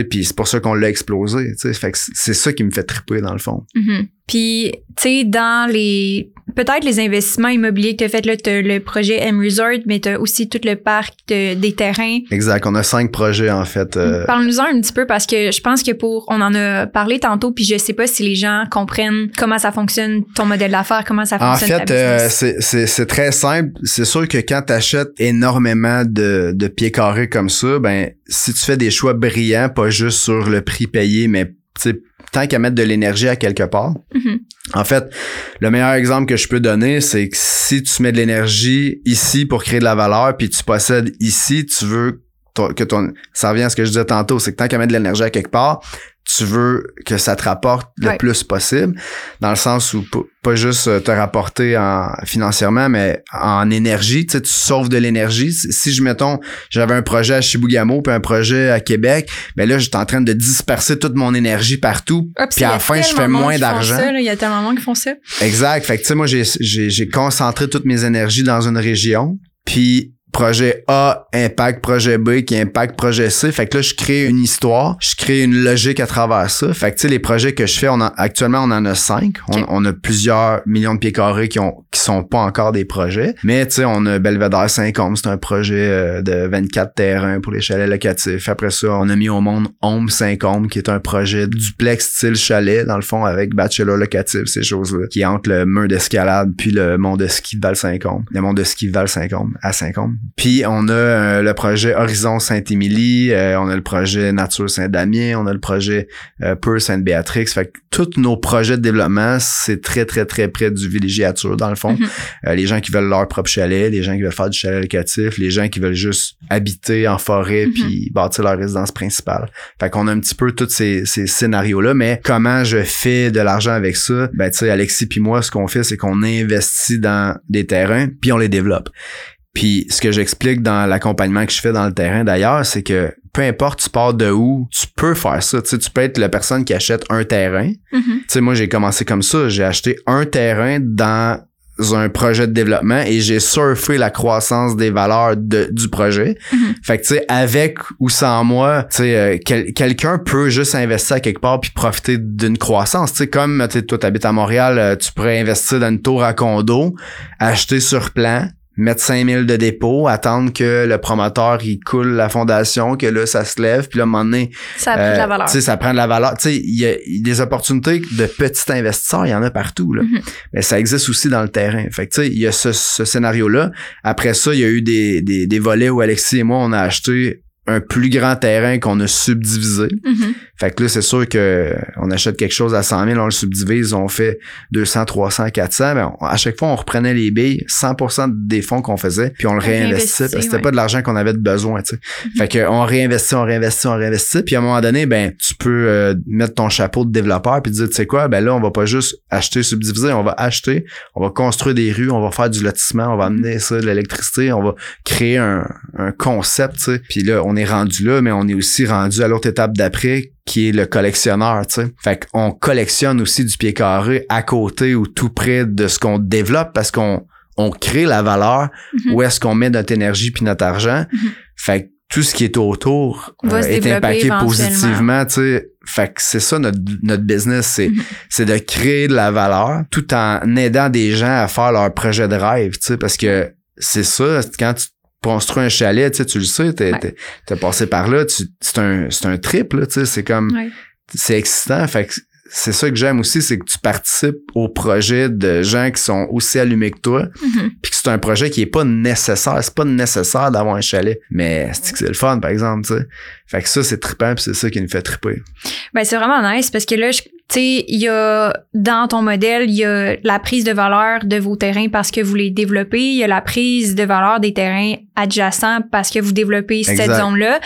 Puis c'est pour ça qu'on l'a explosé. Tu sais, fait que c'est ça qui me fait triper dans le fond. Mhm. Puis, tu sais, dans les. Peut-être les investissements immobiliers que tu as fait, là, t'as le projet M Resort, mais tu as aussi tout le parc de- des terrains. Exact. On a cinq projets en fait. euh, Parle-nous-en un petit peu parce que je pense que pour. On en a parlé tantôt, puis je sais pas si les gens comprennent comment ça fonctionne, ton modèle d'affaires, comment ça En fonctionne. fait, ta euh, c'est- très simple. C'est sûr que quand tu achètes énormément de, de pieds carrés comme ça, ben si tu fais des choix brillants, pas juste sur le prix payé, mais tu sais, tant qu'à mettre de l'énergie à quelque part. Mhm. En fait, le meilleur exemple que je peux donner, c'est que si tu mets de l'énergie ici pour créer de la valeur, puis tu possèdes ici, tu veux ton- que ton... Ça revient à ce que je disais tantôt, c'est que tant qu'à mettre de l'énergie à quelque part, tu veux que ça te rapporte le Ouais. plus possible, dans le sens où pas juste euh, te rapporter en, financièrement, mais en énergie, tu sais, tu sauves de l'énergie. Si je, mettons, j'avais un projet à Chibougamau puis un projet à Québec, ben là, j'étais en train de disperser toute mon énergie partout, Ah, puis à la fin, je fais moins d'argent. Il y a tellement de qui font ça. Exact. Fait que tu sais, moi, j'ai concentré toutes mes énergies dans une région. Puis projet A impact projet B qui impacte projet C. Fait que là, je crée une histoire, je crée une logique à travers ça. Fait que tu sais, les projets que je fais, on actuellement, on en a cinq. On, a plusieurs millions de pieds carrés qui ont qui sont pas encore des projets. Mais tu sais, on a Belvedere 50 c'est un projet euh, de 24 terrains pour les chalets locatifs. Après ça, on a mis au monde Home 50 qui est un projet duplex style chalet, dans le fond, avec bachelor locatif, ces choses-là, qui entre le mur d'escalade puis le mont de ski de Val-Saint-Côme. Le mont de ski de Val-Saint-Côme, à Saint-Côme. Puis on a euh, le projet Horizon Saint-Émilie, euh, on a le projet Nature Saint-Damien, on a le projet euh, Peur Sainte-Béatrix. Fait que tous nos projets de développement, c'est très, très, très près du villégiature, dans le fond. Mhm. Euh, les gens qui veulent leur propre chalet, les gens qui veulent faire du chalet locatif, les gens qui veulent juste habiter en forêt Mhm. puis bâtir leur résidence principale. Fait qu'on a un petit peu tous ces, ces scénarios-là, mais comment je fais de l'argent avec ça? Ben, tu sais, Alexis puis moi, ce qu'on fait, c'est qu'on investit dans des terrains puis on les développe. Puis ce que j'explique dans l'accompagnement que je fais dans le terrain d'ailleurs, c'est que peu importe tu pars de où, tu peux faire ça. Tu sais, tu peux être la personne qui achète un terrain. Mhm. Tu sais, moi, j'ai commencé comme ça. J'ai acheté un terrain dans un projet de développement et j'ai surfé la croissance des valeurs de- du projet. Mhm. Fait que, tu sais, avec ou sans moi, tu sais, euh, quel- quelqu'un peut juste investir à quelque part puis profiter d'une croissance. Tu sais, comme, tu sais, toi, t'habites à Montréal, euh, tu pourrais investir dans une tour à condo, acheter sur plan, mettre 5000 de dépôt, attendre que le promoteur, il coule la fondation, que là, ça se lève, puis là, à un moment donné, Ça pris de la euh, valeur. Tu sais, ça prend de la valeur. Tu sais, il y a des opportunités de petits investisseurs, il y en a partout. Là. Mhm. Mais ça existe aussi dans le terrain. Fait que tu sais, il y a ce, ce scénario-là. Après ça, il y a eu des, des, des volets où Alexis et moi, on a acheté un plus grand terrain qu'on a subdivisé. Mhm. Fait que là, c'est sûr que on achète quelque chose à 100 000, on le subdivise, on fait 200, 300, 400. Ben, on- à chaque fois, on reprenait les billes, 100% des fonds qu'on faisait, puis on le réinvestit, parce que c'était ouais. pas de l'argent qu'on avait de besoin, tu sais. Mhm. Fait que on réinvestit, on réinvestit, on réinvestit, puis à un moment donné, ben tu peux euh, mettre ton chapeau de développeur puis dire, tu sais quoi, ben là, on va pas juste acheter, subdiviser, on va acheter, on va construire des rues, on va faire du lotissement, on va amener ça, de l'électricité, on va créer un, un concept, tu sais. Puis là, on est rendu là, mais on est aussi rendu à l'autre étape d'après qui est le collectionneur, tu sais. Fait qu'on collectionne aussi du pied carré à côté ou tout près de ce qu'on développe parce qu'on on crée la valeur Mhm. où est-ce qu'on met notre énergie puis notre argent. Mhm. Fait que tout ce qui est autour euh, est impacté positivement, tu sais. Fait que c'est ça notre, notre business, c'est Mhm. c'est de créer de la valeur tout en aidant des gens à faire leur projet de rêve, tu sais, parce que c'est ça, quand tu construis un chalet, tu sais, tu le sais, t'es, Ouais. t'es- t'as passé par là, tu, c'est un, c'est un trip, là, tu sais, c'est comme, Ouais. c'est excitant, fait que c'est ça que j'aime aussi, c'est que tu participes au projet de gens qui sont aussi allumés que toi, Mhm. puis que c'est un projet qui est pas nécessaire, c'est pas nécessaire d'avoir un chalet, mais c'est que c'est le fun, par exemple, tu sais? Fait que ça, c'est trippant, puis c'est ça qui nous fait tripper. Ben, c'est vraiment nice parce que là, je- tu sais, il y a dans ton modèle, il y a la prise de valeur de vos terrains parce que vous les développez, il y a la prise de valeur des terrains adjacents parce que vous développez cette zone-là.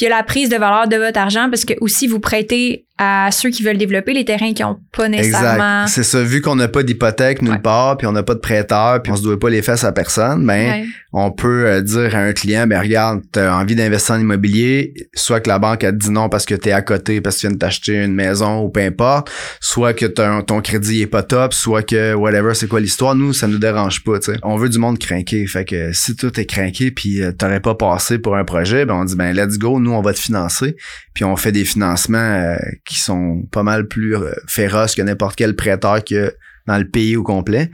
Puis il y a la prise de valeur de votre argent parce que aussi vous prêtez à ceux qui veulent développer les terrains qui ont pas nécessairement. C'est ça. Vu qu'on n'a pas d'hypothèque nulle Ouais. part, puis on n'a pas de prêteur, puis on se doit pas les fesses à personne, ben Ouais. on peut euh, dire à un client, ben regarde, tu as envie d'investir en immobilier, soit que la banque a dit non parce que tu es à côté, parce que tu viens de t'acheter une maison ou peu importe, soit que ton, ton crédit est pas top, soit que whatever, c'est quoi l'histoire, nous, ça nous dérange pas, tu sais. On veut du monde craqué. Fait que si tout est craqué puis euh, t'aurais pas passé pour un projet, ben on dit ben let's go, nous on va te financer, puis on fait des financements euh, qui sont pas mal plus euh, féroces que n'importe quel prêteur que dans le pays au complet.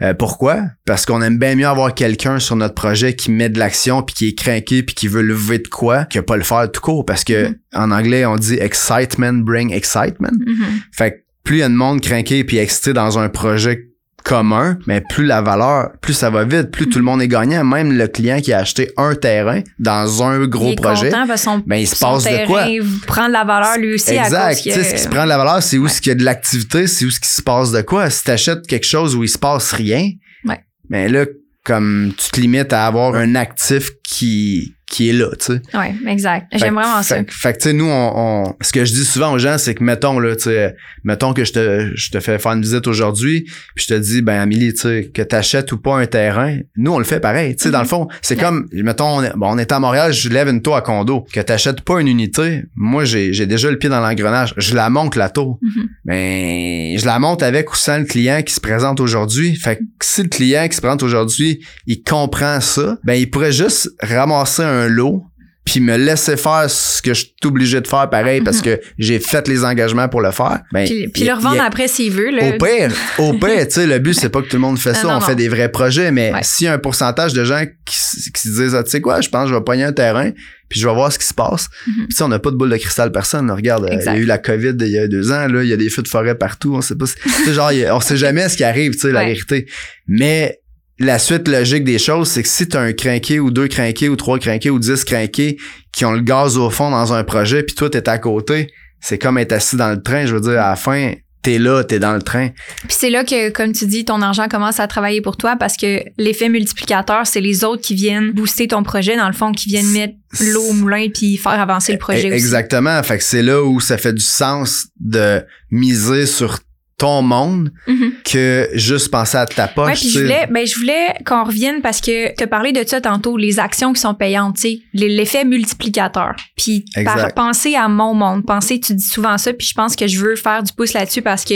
Euh, pourquoi? Parce qu'on aime bien mieux avoir quelqu'un sur notre projet qui met de l'action puis qui est craqué puis qui veut lever de quoi que pas le faire tout court. Parce que Mhm. en anglais, on dit excitement bring excitement. Mhm. Fait que plus il y a de monde craqué puis excité dans un projet commun, mais plus la valeur, plus ça va vite, plus tout le monde est gagnant. Même le client qui a acheté un terrain dans un gros il est projet, content parce son, ben il se son passe de quoi? prend de la valeur lui aussi à Exact. cause Tu que... sais, ce qui se prend de la valeur, c'est où ce qu'il y a de l'activité, c'est où ce qui se passe de quoi. Si t'achètes quelque chose où il se passe rien, Ouais. mais là, comme tu te limites à avoir un actif qui, qui est là, tu sais. Ouais, exact. J'aime vraiment ça. Fait, que- fait que, tu sais, nous, on, on- ce que je dis souvent aux gens, c'est que, mettons, là, tu sais, mettons que je te, je te fais faire une visite aujourd'hui, puis je te dis, ben, Amélie, tu sais, que t'achètes ou pas un terrain, nous, on le fait pareil. Tu sais, dans le fond, c'est. Ouais. comme, mettons, on est, bon, on est à Montréal, je lève une tour à condo. Que t'achètes pas une unité, moi, j'ai, j'ai déjà le pied dans l'engrenage. Je la monte, la tour. Mhm. Ben, je la monte avec ou sans le client qui se présente aujourd'hui. Fait que si le client qui se présente aujourd'hui, il comprend ça, ben, il pourrait juste ramasser un lot puis me laisser faire ce que je suis obligé de faire pareil parce que j'ai fait les engagements pour le faire. Ben. Puis, puis il- le revendre il- après s'il veut. Là. au pire, au pire, tu sais, le but, c'est pas que tout le monde fait Ah, ça, non, on non. fait des vrais projets, mais Ouais. s'il y a un pourcentage de gens qui, se disent, ah, tu sais quoi, je pense que je vais pogner un terrain, puis je vais voir ce qui se passe. Puis tu sais, on n'a pas de boule de cristal personne. Regarde, euh, il y a eu la COVID il y a deux ans, là, il y a des feux de forêt partout, on sait pas, si- tu sais, genre, a- on sait jamais ce qui arrive, tu sais, la vérité. Mais la suite logique des choses, c'est que si t'as un crinqué ou deux crinqués ou trois crinqués ou dix crinqués qui ont le gaz au fond dans un projet, puis toi, t'es à côté, c'est comme être assis dans le train, je veux dire, à la fin, t'es là, t'es dans le train. Puis c'est là que, comme tu dis, ton argent commence à travailler pour toi parce que l'effet multiplicateur, c'est les autres qui viennent booster ton projet, dans le fond, qui viennent mettre l'eau au moulin puis faire avancer le projet Eh, aussi. Exactement. Fait que c'est là où ça fait du sens de miser sur ton monde Mhm. que juste penser à ta poche. Ouais, puis je voulais, ben, je voulais qu'on revienne parce que tu as parlé de ça tantôt, les actions qui sont payantes, tu sais, les- l'effet multiplicateur. Puis par, penser à mon monde, penser, tu dis souvent ça, puis je pense que je veux faire du pouce là-dessus parce que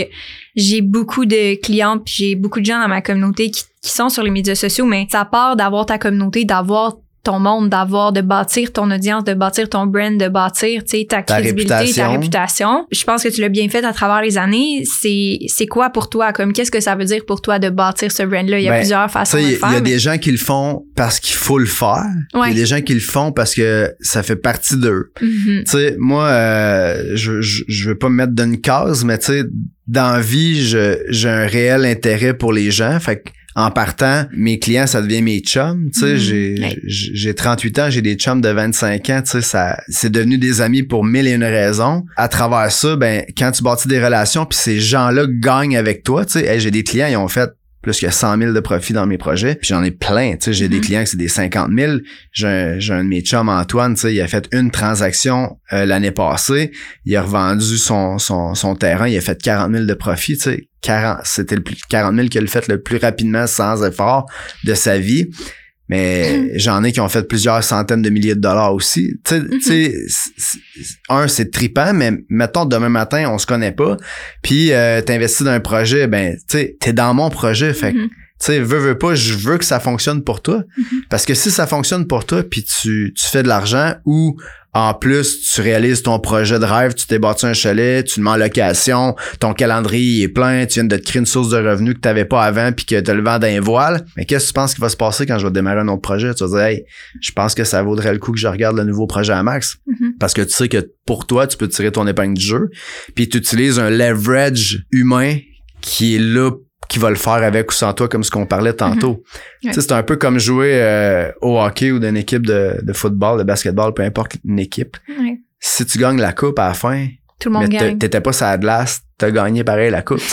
j'ai beaucoup de clients, puis j'ai beaucoup de gens dans ma communauté qui, qui sont sur les médias sociaux, mais ça part d'avoir ta communauté, d'avoir ton monde, d'avoir, de bâtir ton audience, de bâtir ton brand, de bâtir, tu sais, ta Ta crédibilité, ta réputation. Je pense que tu l'as bien fait à travers les années. C'est, c'est quoi pour toi? Comme, qu'est-ce que ça veut dire pour toi de bâtir ce brand-là? Il y a Ben, plusieurs façons de il le faire. y a mais- des gens qui le font parce qu'il faut le faire. Ouais. Il y a des gens qui le font parce que ça fait partie d'eux. Mhm. Tu sais, moi, euh, je, je, je veux pas me mettre d'une case, mais tu sais, dans la vie, je- j'ai un réel intérêt pour les gens. Fait que, en partant, mes clients, ça devient mes chums. Tu sais, Mhm. j'ai, Ouais. j'ai j'ai 38 ans, j'ai des chums de 25 ans. Tu sais, ça, c'est devenu des amis pour mille et une raisons. À travers ça, ben, quand tu bâtis des relations, puis ces gens-là gagnent avec toi, tu sais, Hey, j'ai des clients, ils ont fait plus que 100 000 de profit dans mes projets. Puis j'en ai plein, tu sais, j'ai des Mhm. clients que c'est des 50 000. J'ai un, de mes chums, Antoine, tu sais, il a fait une transaction euh, l'année passée. Il a revendu son, son, son terrain, il a fait 40 000 de profit, tu sais. 40, c'était le plus 40 000 qu'il a fait le plus rapidement sans effort de sa vie. Mais j'en ai qui ont fait plusieurs centaines de milliers de dollars aussi. Tu sais, c- un, c'est trippant, mais mettons demain matin, on se connaît pas, puis euh, t'investis dans un projet, ben, tu sais, t'es dans mon projet, fait que Mhm. Sais, veux, veux pas, je veux que ça fonctionne pour toi. Mhm. Parce que si ça fonctionne pour toi, puis tu, tu fais de l'argent ou en plus tu réalises ton projet de rêve, tu t'es bâti un chalet, tu le mets en location, ton calendrier est plein, tu viens de te créer une source de revenus que tu n'avais pas avant puis que tu le vends d'un voile, mais qu'est-ce que tu penses qui va se passer quand je vais démarrer un autre projet? Tu vas dire, hey, je pense que ça vaudrait le coup que je regarde le nouveau projet à max. Mhm. Parce que tu sais que pour toi, tu peux tirer ton épingle du jeu, puis tu utilises un leverage humain qui est là qui va le faire avec ou sans toi, comme ce qu'on parlait tantôt. Sais, C'est un peu comme jouer euh, au hockey ou d'une équipe de, de football, de basketball, peu importe une équipe. Ouais. Si tu gagnes la coupe à la fin, Tout le monde mais t'étais pas sur la glace, t'as gagné pareil la coupe.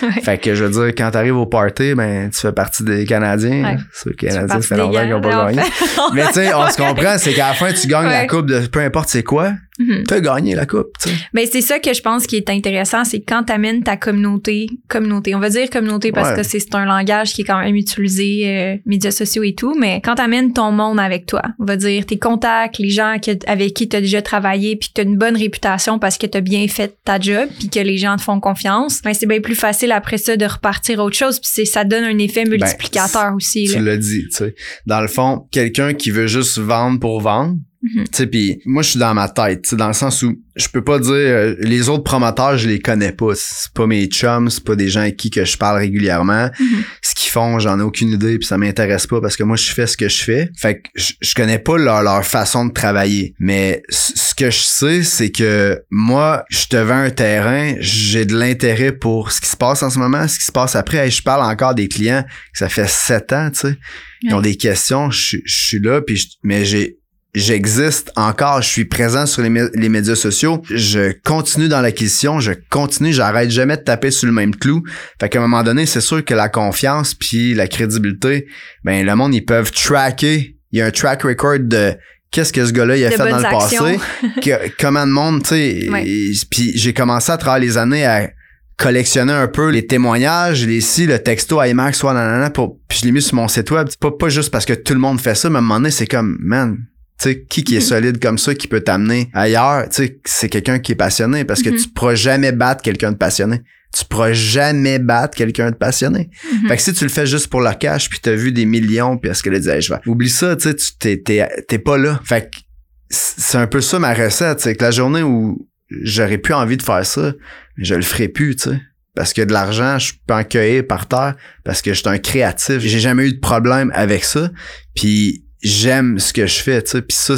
Ouais. Fait que je veux dire, quand t'arrives au party, ben tu fais partie des Canadiens. Ceux Canadiens, ça fait longtemps qu'ils n'ont pas gagné. Mais tu sais, on se comprend, c'est qu'à la fin, tu gagnes la coupe de peu importe c'est quoi, Mhm. t'as gagné la coupe, tu. Ben, c'est ça que je pense qui est intéressant, c'est quand t'amènes ta communauté, communauté, on va dire communauté parce Ouais. que c'est c'est un langage qui est quand même utilisé, euh, médias sociaux et tout, mais quand t'amènes ton monde avec toi, on va dire tes contacts, les gens que- avec qui t'as déjà travaillé, puis que t'as une bonne réputation parce que t'as bien fait ta job, puis que les gens te font confiance, ben c'est bien plus facile après ça de repartir à autre chose, puis c'est- ça donne un effet multiplicateur aussi. Ben, Tu là. l'as dit, tu sais. Dans le fond, quelqu'un qui veut juste vendre pour vendre, Sais, puis moi, je suis dans ma tête, dans le sens où je peux pas dire, euh, les autres promoteurs, je les connais pas. C'est pas mes chums, c'est pas des gens avec qui que je parle régulièrement. Mhm. Ce qu'ils font, j'en ai aucune idée, puis ça m'intéresse pas parce que moi, je fais ce que je fais. Fait que je, je connais pas leur, leur façon de travailler. Mais ce que je sais, c'est que moi, je te vends un terrain, j'ai de l'intérêt pour ce qui se passe en ce moment, ce qui se passe après. Hey, je parle encore des clients que ça fait sept ans, tu sais. Ils ont des questions, je, suis- je suis là, puis je- mais j'ai j'existe encore, je suis présent sur les, les médias sociaux, je continue dans l'acquisition, je continue, j'arrête jamais de taper sur le même clou. Fait qu'à un moment donné, c'est sûr que la confiance puis la crédibilité, ben le monde ils peuvent tracker, il y a un track record de qu'est-ce que ce gars-là il a De fait dans le actions. passé, que- comment de monde, tu sais, Ouais. puis j'ai commencé à travers les années à collectionner un peu les témoignages, les si, le texto IMAX, soit nanana, pour, puis je l'ai mis sur mon site web. C'est pas, pas juste parce que tout le monde fait ça, mais à un moment donné, c'est comme, man, sais, qui qui est Mhm. solide comme ça, qui peut t'amener ailleurs, tu sais, c'est quelqu'un qui est passionné, parce que Mhm. tu pourras jamais battre quelqu'un de passionné. Tu pourras jamais battre quelqu'un de passionné. Mhm. Fait que si tu le fais juste pour le cash, puis t'as vu des millions, puis est-ce que disait, je vais. Oublie ça, tu sais, tu t'es, t'es, t'es pas là. Fait que c'est un peu ça ma recette, c'est que la journée où j'aurais plus envie de faire ça, je le ferai plus, tu sais. Parce que de l'argent, je peux en cueillir par terre parce que je suis un créatif. J'ai jamais eu de problème avec ça. Puis j'aime ce que je fais, tu sais. Puis ça,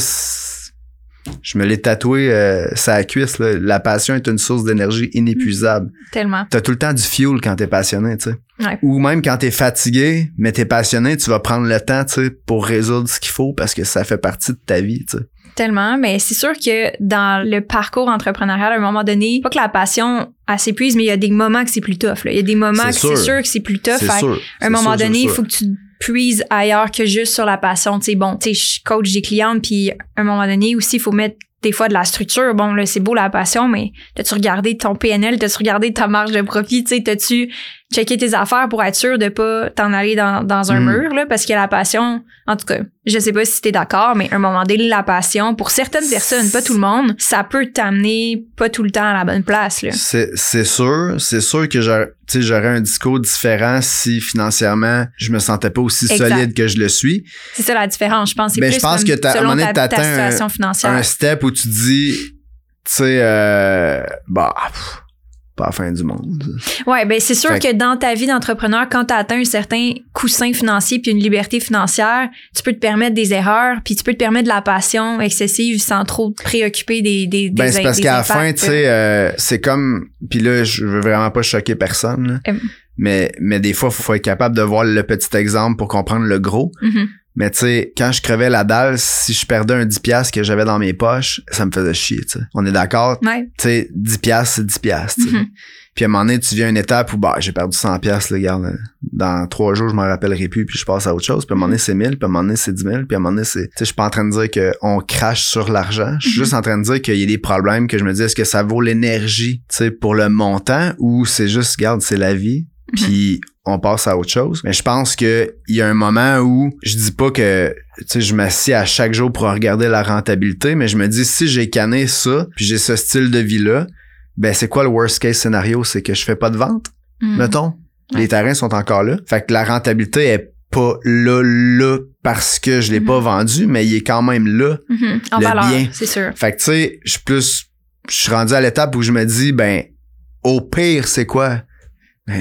je me l'ai tatoué euh, sur la cuisse. là. La passion est une source d'énergie inépuisable. Tellement. T'as tout le temps du fuel quand t'es passionné, tu sais. Ouais. Ou même quand t'es fatigué, mais t'es passionné, tu vas prendre le temps, tu sais, pour résoudre ce qu'il faut parce que ça fait partie de ta vie, tu sais. Tellement, mais c'est sûr que dans le parcours entrepreneurial, à un moment donné, pas que la passion s'épuise, mais il y a des moments que c'est plus tough. là. Il y a des moments que c'est sûr que c'est plus tough. Sûr. à un moment donné, il faut que tu puises ailleurs que juste sur la passion. Tu sais, bon, tu sais, je coach des clientes, puis à un moment donné aussi, il faut mettre des fois de la structure. Bon, là, c'est beau la passion, mais t'as-tu regardé ton PNL, t'as-tu regardé ta marge de profit, tu sais, t'as-tu checké tes affaires pour être sûr de pas t'en aller dans, dans un Mm. mur, là, parce que la passion, en tout cas, je sais pas si t'es d'accord, mais à un moment donné, la passion, pour certaines personnes, pas tout le monde, ça peut t'amener pas tout le temps à la bonne place, là. C'est, c'est sûr, c'est sûr que j'aurais, tu sais, j'aurais un discours différent si financièrement je me sentais pas aussi Exact. solide que je le suis. C'est ça la différence, je pense. C'est Ben, je pense que t'as- à un moment donné, ta, ta t'atteins un- step où tu dis, tu sais, euh, bah, pff, pas la fin du monde. Ouais, ben c'est sûr Fait que dans ta vie d'entrepreneur, quand tu atteint un certain coussin financier puis une liberté financière, tu peux te permettre des erreurs, puis tu peux te permettre de la passion excessive sans trop te préoccuper des des Ben, c'est parce qu'à la fin, tu sais, euh, c'est comme, puis là, je veux vraiment pas choquer personne, là. Euh. mais, mais des fois, faut, faut être capable de voir le petit exemple pour comprendre le gros. Mhm. Mais tu sais, quand je crevais la dalle, si je perdais un 10$ piastres que j'avais dans mes poches, ça me faisait chier, tu sais. On est d'accord? Ouais. Tu sais, 10$, piastres, c'est 10$, piastres, tu sais. Mhm. Puis à un moment donné, tu viens à une étape où, bah, j'ai perdu 100$, piastres, là, regarde, dans trois jours, je m'en rappellerai plus, puis je passe à autre chose. Puis à un moment donné, c'est 1000, puis à un moment donné, c'est 10 000, puis à un moment donné, c'est... Tu sais, je suis pas en train de dire qu'on crache sur l'argent. Je suis Mhm. juste en train de dire qu'il y a des problèmes que je me dis, est-ce que ça vaut l'énergie, tu sais, pour le montant, ou c'est juste, regarde, c'est la vie, puis on passe à autre chose. Mais je pense que il y a un moment où je dis pas que je m'assieds à chaque jour pour regarder la rentabilité, mais je me dis si j'ai canné ça, puis j'ai ce style de vie là, ben c'est quoi le worst case scénario, c'est que je fais pas de vente, Mhm. mettons. Ouais. Les terrains sont encore là. Fait que la rentabilité est pas là là parce que je l'ai Mhm. pas vendu, mais il est quand même là. Mhm. En le valeur, bien. c'est sûr. Fait que tu sais, je suis plus je suis rendu à l'étape où je me dis ben au pire c'est quoi?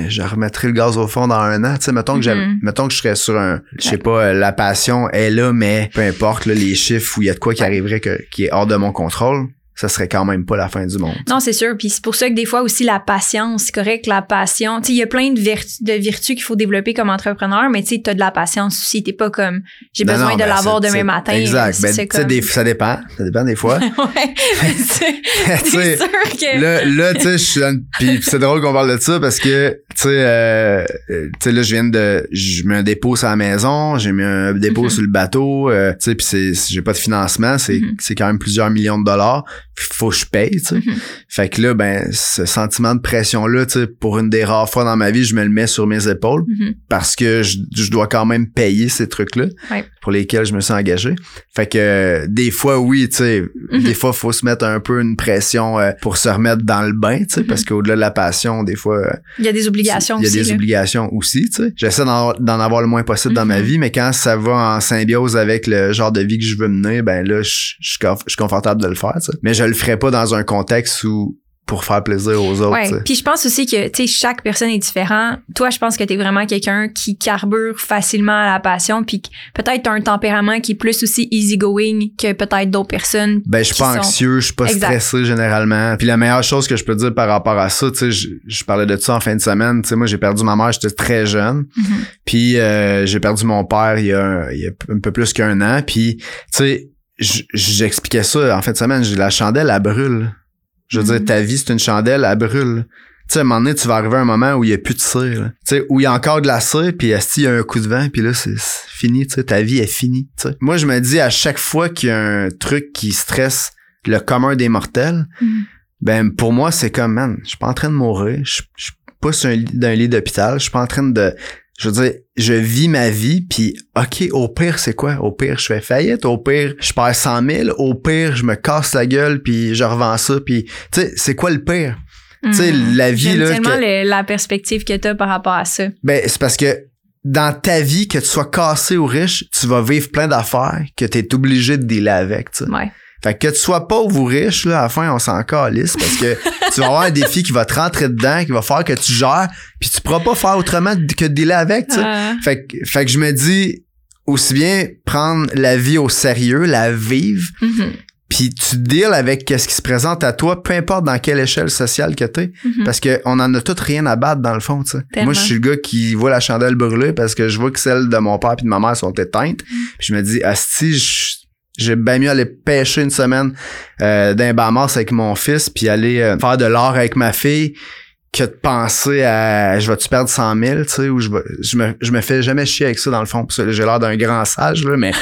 Je remettrai le gaz au fond dans un an, tu sais mettons que j'avais Mhm. mettons que je serais sur un je sais pas euh, la passion est là mais peu importe là, les chiffres où il y a de quoi qui arriverait que, qui est hors de mon contrôle, ça serait quand même pas la fin du monde. Non, c'est sûr. Puis c'est pour ça que des fois aussi la patience, c'est correct, la passion. Tu sais, il y a plein de, vertus de qu'il faut développer comme entrepreneur, mais tu sais, t'as de la patience aussi. T'es pas comme j'ai besoin non, de ben, l'avoir demain matin. Exact. Ben, comme- des- ça dépend. Ça dépend des fois. ouais. c'est sûr que. là, là tu sais, je suis dans- puis c'est drôle qu'on parle de ça parce que, tu sais, euh, euh, là, je viens de, je mets un dépôt sur la maison, j'ai mis un dépôt Mhm. sur le bateau, euh, tu sais, puis j'ai pas de financement, c'est, Mhm. c'est quand même plusieurs millions de dollars, puis faut que je paye, tu sais. Mhm. Fait que là, ben, ce sentiment de pression-là, tu sais, pour une des rares fois dans ma vie, je me le mets sur mes épaules Mhm. parce que je, je dois quand même payer ces trucs-là Ouais. pour lesquels je me suis engagé. Fait que euh, des fois, oui, tu sais, Mhm. des fois, faut se mettre un peu une pression euh, pour se remettre dans le bain, tu sais, parce qu'au-delà de la passion, des fois, euh, Il y a des obligations il y a aussi. des là. obligations aussi, tu sais. J'essaie d'en, avoir le moins possible dans ma vie, mais quand ça va en symbiose avec le genre de vie que je veux mener, ben là, je, je je suis confortable de le faire, tu sais. Mais je le ferai pas dans un contexte où pour faire plaisir aux autres, Ouais. Puis je pense aussi que tu sais chaque personne est différent. Toi, je pense que tu es vraiment quelqu'un qui carbure facilement à la passion puis que peut-être t'as un tempérament qui est plus aussi easygoing que peut-être d'autres personnes. Ben, je suis pas sont- anxieux, je suis pas Exact. stressé généralement. Puis la meilleure chose que je peux dire par rapport à ça, tu sais, je, parlais de ça en fin de semaine. Tu sais, moi, j'ai perdu ma mère, j'étais très jeune. Mhm. Puis euh, j'ai perdu mon père il y a, un, il y a un peu plus qu'un an. Puis, tu sais, j'expliquais ça en fin de semaine. J'ai la chandelle, elle brûle. Je veux dire, ta vie, c'est une chandelle, elle brûle. Tu sais, à un moment donné, tu vas arriver à un moment où il y a plus de cire. là. Tu sais, où il y a encore de la cire, puis il y a un coup de vent, puis là, c'est fini. Tu sais, ta vie est finie. Tu sais. Moi, je me dis à chaque fois qu'il y a un truc qui stresse le commun des mortels, Mhm. ben pour moi, c'est comme, man, je suis pas en train de mourir. Je je suis pas sur un lit- d'un lit d'hôpital. Je suis pas en train de... Je veux dire, je vis ma vie, puis OK, au pire, c'est quoi? Au pire, je fais faillite. Au pire, je perds 100 000. Au pire, je me casse la gueule, puis je revends ça. Puis, tu sais, c'est quoi le pire? Tu sais, Mhm. la vie, J'aime là... tellement que- le- la perspective que t'as par rapport à ça. ben, c'est parce que dans ta vie, que tu sois cassé ou riche, tu vas vivre plein d'affaires que tu es obligé de dealer avec, tu sais. Ouais. Fait que que tu sois pauvre ou riche, là, à la fin, on s'en calisse parce que tu vas avoir un défi qui va te rentrer dedans, qui va faire que tu gères, puis tu pourras pas faire autrement que de dealer avec, tu sais. Ah. Fait, que- fait que je me dis, aussi bien prendre la vie au sérieux, la vivre, Mhm. puis tu deals avec qu'est-ce qui se présente à toi, peu importe dans quelle échelle sociale que t'es. Mhm. Parce qu'on en a tout rien à battre dans le fond, tu sais. Moi, je suis le gars qui voit la chandelle brûler parce que je vois que celles de mon père et de ma mère sont éteintes. Puis je me dis, asti, je- j'ai bien mieux aller pêcher une semaine euh, d'un Bahamas avec mon fils puis aller euh, faire de l'art avec ma fille que de penser à je vais-tu perdre 100 000, tu sais, ou je, vais- je, me, je me fais jamais chier avec ça dans le fond. Parce que j'ai l'air d'un grand sage, là, mais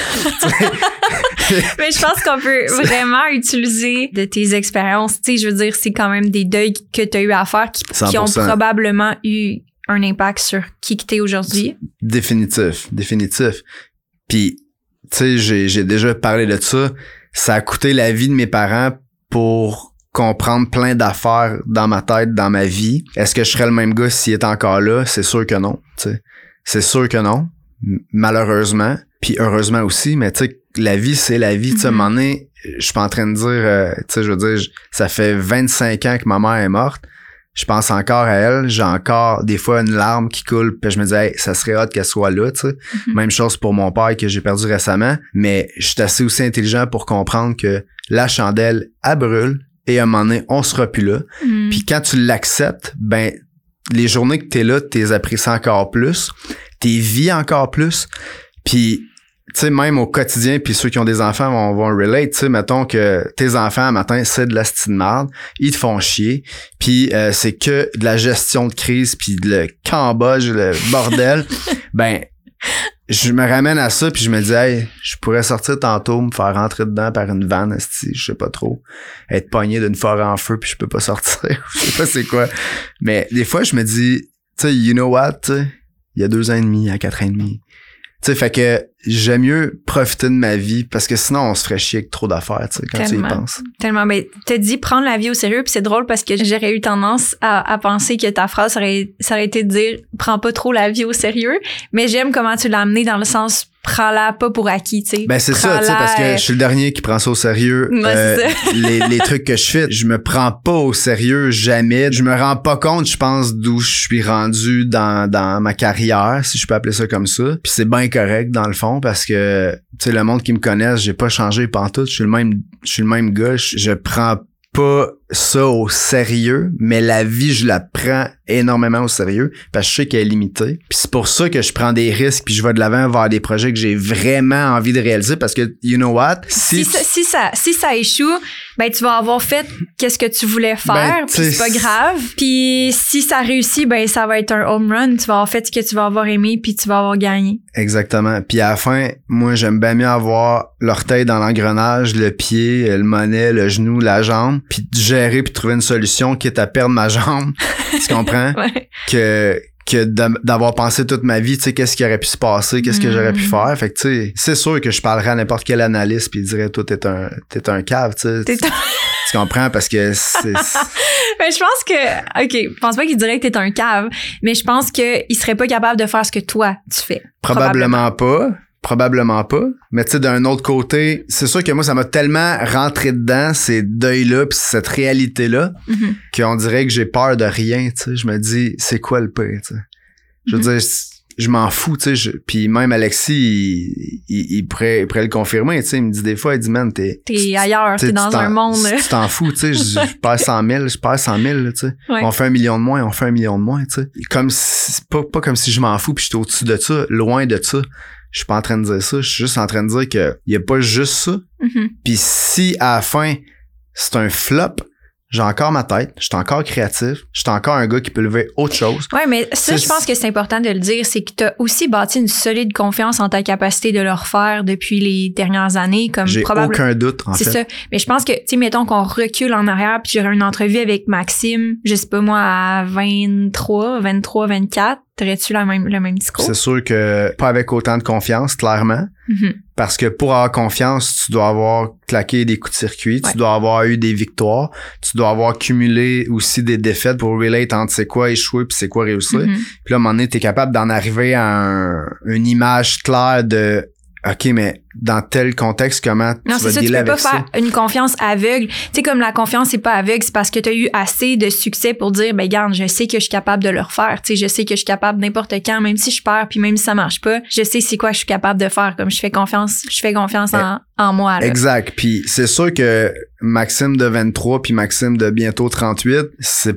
Mais je pense qu'on peut vraiment utiliser de tes expériences. Tu sais, je veux dire, c'est quand même des deuils que tu as eu à faire qui, qui ont 100%. probablement eu un impact sur qui que t'es aujourd'hui. Définitif, définitif. Puis, tu sais, j'ai, déjà parlé de ça. Ça a coûté la vie de mes parents pour comprendre plein d'affaires dans ma tête, dans ma vie. Est-ce que je serais le même gars s'il était encore là? C'est sûr que non. C'est sûr que non. Malheureusement. Puis heureusement aussi, mais tu sais, la vie, c'est la vie. Tu sais, à un Mhm. moment donné, je suis pas en train de dire, euh, tu sais, je veux dire, ça fait 25 ans que ma mère est morte je pense encore à elle, j'ai encore des fois une larme qui coule, puis je me dis hey, ça serait hâte qu'elle soit là, tu sais. Mhm. Même chose pour mon père que j'ai perdu récemment, mais je suis assez aussi intelligent pour comprendre que la chandelle elle brûle et à un moment donné, on sera plus là. Mm. Puis quand tu l'acceptes, ben les journées que t'es là, t'es apprécies encore plus, t'es vis encore plus. Puis tu sais, même au quotidien, puis ceux qui ont des enfants vont, vont relate, tu sais, mettons que tes enfants, matin, c'est de la marde, ils te font chier, puis euh, c'est que de la gestion de crise, puis le cambodge, le bordel, ben, je me ramène à ça, puis je me dis, hey, je pourrais sortir tantôt, me faire rentrer dedans par une vanne, esti, je sais pas trop, être pogné d'une forêt en feu, puis je peux pas sortir, je sais pas c'est quoi. Mais des fois, je me dis, tu sais, you know what, tu sais, il y a deux ans et demi, il y a quatre ans et demi, tu sais, fait que j'aime mieux profiter de ma vie parce que sinon on se ferait chier avec trop d'affaires, tu sais, quand tu y penses. Tellement. Ben, t'as dit prendre la vie au sérieux, puis c'est drôle parce que j'aurais eu tendance à, à penser que ta phrase aurait, ça aurait été de dire prends pas trop la vie au sérieux. Mais j'aime comment tu l'as amené dans le sens prends-la pas pour acquis, tu sais. Ben c'est ça, tu sais, parce que euh, je suis le dernier qui prend ça au sérieux. Ouais, c'est les, les trucs que je fais, je me prends pas au sérieux jamais. Je me rends pas compte, je pense, d'où je suis rendu dans, dans ma carrière, si je peux appeler ça comme ça. Puis c'est bien correct dans le fond parce que tu sais le monde qui me connaisse, j'ai pas changé pantoute, je suis le même je suis le même gars, je, je prends pas ça au sérieux, mais la vie, je la prends énormément au sérieux parce que je sais qu'elle est limitée. Puis c'est pour ça que je prends des risques puis je vais de l'avant vers des projets que j'ai vraiment envie de réaliser parce que, you know what? Si, ça, si, ça, si ça échoue, ben tu vas avoir fait qu'est-ce que tu voulais faire, Ben, puis c'est pas grave. Puis si ça réussit, ben ça va être un home run. Tu vas avoir fait ce que tu vas avoir aimé, puis tu vas avoir gagné. Exactement. Puis à la fin, moi, j'aime bien mieux avoir l'orteil dans l'engrenage, le pied, le mollet, le genou, la jambe, puis gérer puis trouver une solution quitte à perdre ma jambe. tu comprends? Ouais. que que d'a- d'avoir pensé toute ma vie, tu sais, qu'est-ce qui aurait pu se passer, qu'est-ce que j'aurais pu Mm. faire. Fait que, tu sais, c'est sûr que je parlerais à n'importe quel analyste puis il dirait, toi, t'es un, t'es un cave, tu sais. T'es Tu, tu comprends? Parce que c'est... Ben, je pense que, OK, je pense pas qu'il dirait que t'es un cave, mais je pense qu'il serait pas capable de faire ce que toi, tu fais. Probablement pas. Probablement pas. Mais tu sais, d'un autre côté, c'est sûr que moi, ça m'a tellement rentré dedans, ces deuils-là, puis cette réalité-là, Mhm. qu'on dirait que j'ai peur de rien, tu sais. Je me dis, c'est quoi le pire, tu sais? Je veux Mhm. dire, je m'en fous, tu sais. Puis même Alexis, il, il, il pourrait, il pourrait le confirmer, tu sais. Il me dit des fois, il dit, man, t'es... T'es ailleurs, t'es dans un monde. Tu t'en fous, tu sais. Je, je perds 100 000, je perds 100 000, là, tu sais. Ouais. On fait un million de moins, on fait un million de moins, tu sais. Comme si, pas, pas comme si je m'en fous puis je suis au-dessus de ça, loin de ça. Je suis pas en train de dire ça, je suis juste en train de dire que y a pas juste ça. Mhm. Puis si à la fin c'est un flop, j'ai encore ma tête, je suis encore créatif, je suis encore un gars qui peut lever autre chose. Ouais, mais ça, C'est- je pense que c'est important de le dire, c'est que t'as aussi bâti une solide confiance en ta capacité de le refaire depuis les dernières années, comme J'ai aucun doute en C'est fait. ça. Mais je pense que, tu sais, mettons qu'on recule en arrière, puis j'aurais une entrevue avec Maxime, je sais pas moi, à 23, 23, 24, t'aurais-tu la même, le même discours? C'est sûr que pas avec autant de confiance, clairement. Mhm. Parce que pour avoir confiance, tu dois avoir claqué des coups de circuit, Ouais. tu dois avoir eu des victoires, tu dois avoir cumulé aussi des défaites pour relate entre c'est quoi échouer puis c'est quoi réussir. Mhm. Puis là, à un moment donné, t'es capable d'en arriver à un- une image claire de OK, mais dans tel contexte, comment Non, tu vas ça, tu peux pas ça? faire une confiance aveugle. Tu sais, comme la confiance, c'est pas aveugle, c'est parce que tu as eu assez de succès pour dire, ben, garde, je sais que je suis capable de le refaire. Tu sais, je sais que je suis capable n'importe quand, même si je perds, puis même si ça marche pas, je sais c'est quoi je suis capable de faire. Comme je fais confiance, je fais confiance en, en moi, là. Exact. Puis c'est sûr que Maxime de 23 puis Maxime de bientôt 38, c'est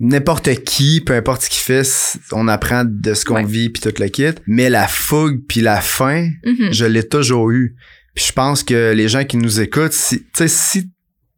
n'importe qui, peu importe ce qu'il fait, on apprend de ce qu'on Ouais. vit puis tout le kit. Mais la fougue puis la faim, Mhm. je l'ai toujours eu. Puis je pense que les gens qui nous écoutent, si, tu sais, si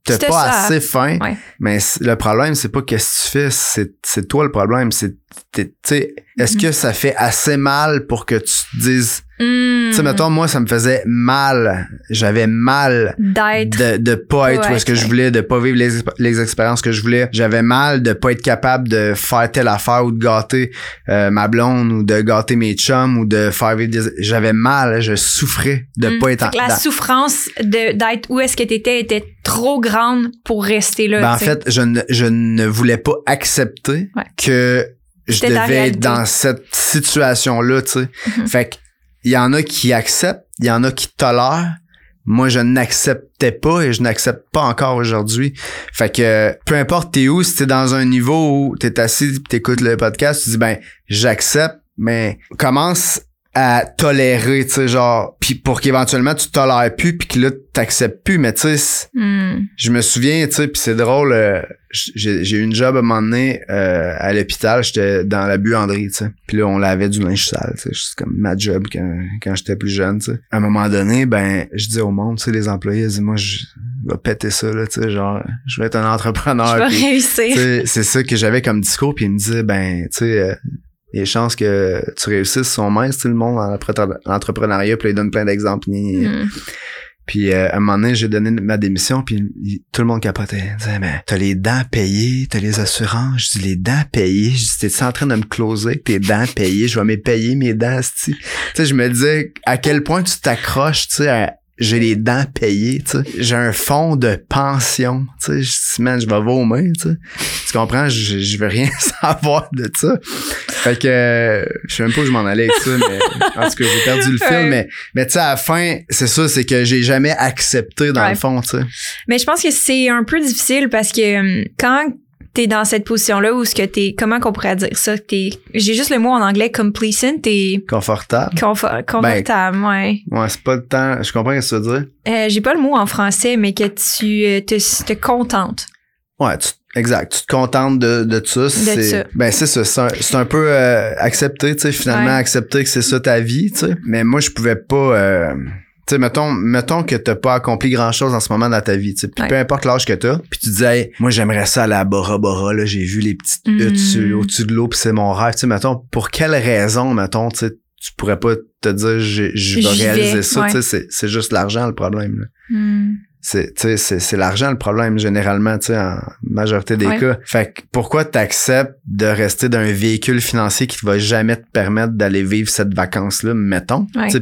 t'as pas ça. assez faim, Ouais. mais le problème, c'est pas qu'est-ce que tu fais, c'est, c'est toi le problème. C'est, t'es- tu sais, est-ce Mhm. que ça fait assez mal pour que tu te dises, Mhm. tu sais, mettons, moi, ça me faisait mal. J'avais mal D'être. de, de pas être où est-ce que je voulais, de pas vivre les, les expériences que je voulais. J'avais mal de pas être capable de faire telle affaire ou de gâter euh, ma blonde ou de gâter mes chums ou de faire vivre des... J'avais mal, je souffrais de Mhm. pas être en... la dans- souffrance de- d'être où est-ce que t'étais était trop grande pour rester là. Ben, en fait, je ne, je ne voulais pas accepter Ouais. que je devais être dans cette situation-là, tu sais. Mhm. Fait que, il y en a qui acceptent, il y en a qui tolèrent. Moi, je n'acceptais pas et je n'accepte pas encore aujourd'hui. Fait que, peu importe t'es où, si t'es dans un niveau où t'es assis t'écoutes le podcast, tu dis, ben, j'accepte, mais commence à tolérer, tu sais, genre, puis pour qu'éventuellement tu tolères plus puis que là, t'acceptes plus, mais tu sais, Hmm. je me souviens, tu sais, puis c'est drôle, euh, j'ai eu une job à un moment donné euh, à l'hôpital, j'étais dans la buanderie, tu sais. Puis là, on lavait du linge sale, tu sais, c'est comme ma job quand, quand j'étais plus jeune, tu sais. À un moment donné, ben, je dis au monde, tu sais, les employés, ils disent, moi, je vais péter ça, là, tu sais, genre, je vais être un entrepreneur. Je vais réussir. c'est ça que j'avais comme discours, puis il me disait, ben, tu sais, euh, les chances que tu réussisses sont minces, sais, le monde en l'entrepreneuriat, puis là, il donne plein d'exemples. Hmm. Puis euh, à un moment donné, j'ai donné ma démission, puis il- tout le monde capotait. Il disait, mais t'as les dents payées, t'as les assurances. Je dis, les dents payées? Je dis, t'es en train de me closer avec tes dents payées? Je vais me payer mes dents. Tu sais, je me disais à quel point tu t'accroches, tu sais, à j'ai les dents payées, tu sais. J'ai un fonds de pension, tu sais. Je dis, man, je vais vomir, tu sais. Tu comprends? Je, je veux rien savoir de ça. Fait que, euh, je sais même pas où je m'en allais avec ça, mais en tout cas, j'ai perdu le fil, Ouais. mais mais tu sais, à la fin, c'est ça, c'est que j'ai jamais accepté dans Ouais. le fond, tu sais. Mais je pense que c'est un peu difficile parce que hum, quand t'es dans cette position-là où ce que t'es, comment qu'on pourrait dire ça? T'es, j'ai juste le mot en anglais complacent, t'es Confortable. confo- confortable, ouais. Ouais, c'est pas le temps. Je comprends ce que tu veux dire. Euh, j'ai pas le mot en français, mais que tu euh, te, te contentes. Ouais, tu- exact. Tu te contentes de, de ça. c'est. Ben, c'est ça. C'est un, un peu euh, accepter, tu sais, finalement, Ouais. accepter que c'est ça ta vie, tu sais. Mais moi, je pouvais pas. euh, tu sais, mettons, mettons que t'as pas accompli grand chose en ce moment dans ta vie, tu sais. Puis Ouais. peu importe l'âge que t'as, puis tu disais, hey, moi, j'aimerais ça aller à Bora Bora, là. J'ai vu les petites Mm. huttes au-dessus de l'eau, puis c'est mon rêve. Tu sais, mettons, pour quelle raison, mettons, tu sais, tu pourrais pas te dire, je vais réaliser ça, ouais. tu sais. c'est- juste l'argent, le problème, là Hmm. C'est tu l'argent le problème généralement tu sais en majorité des Ouais. cas fait que pourquoi t'acceptes de rester d'un véhicule financier qui te va jamais te permettre d'aller vivre cette vacance là mettons Ouais. tu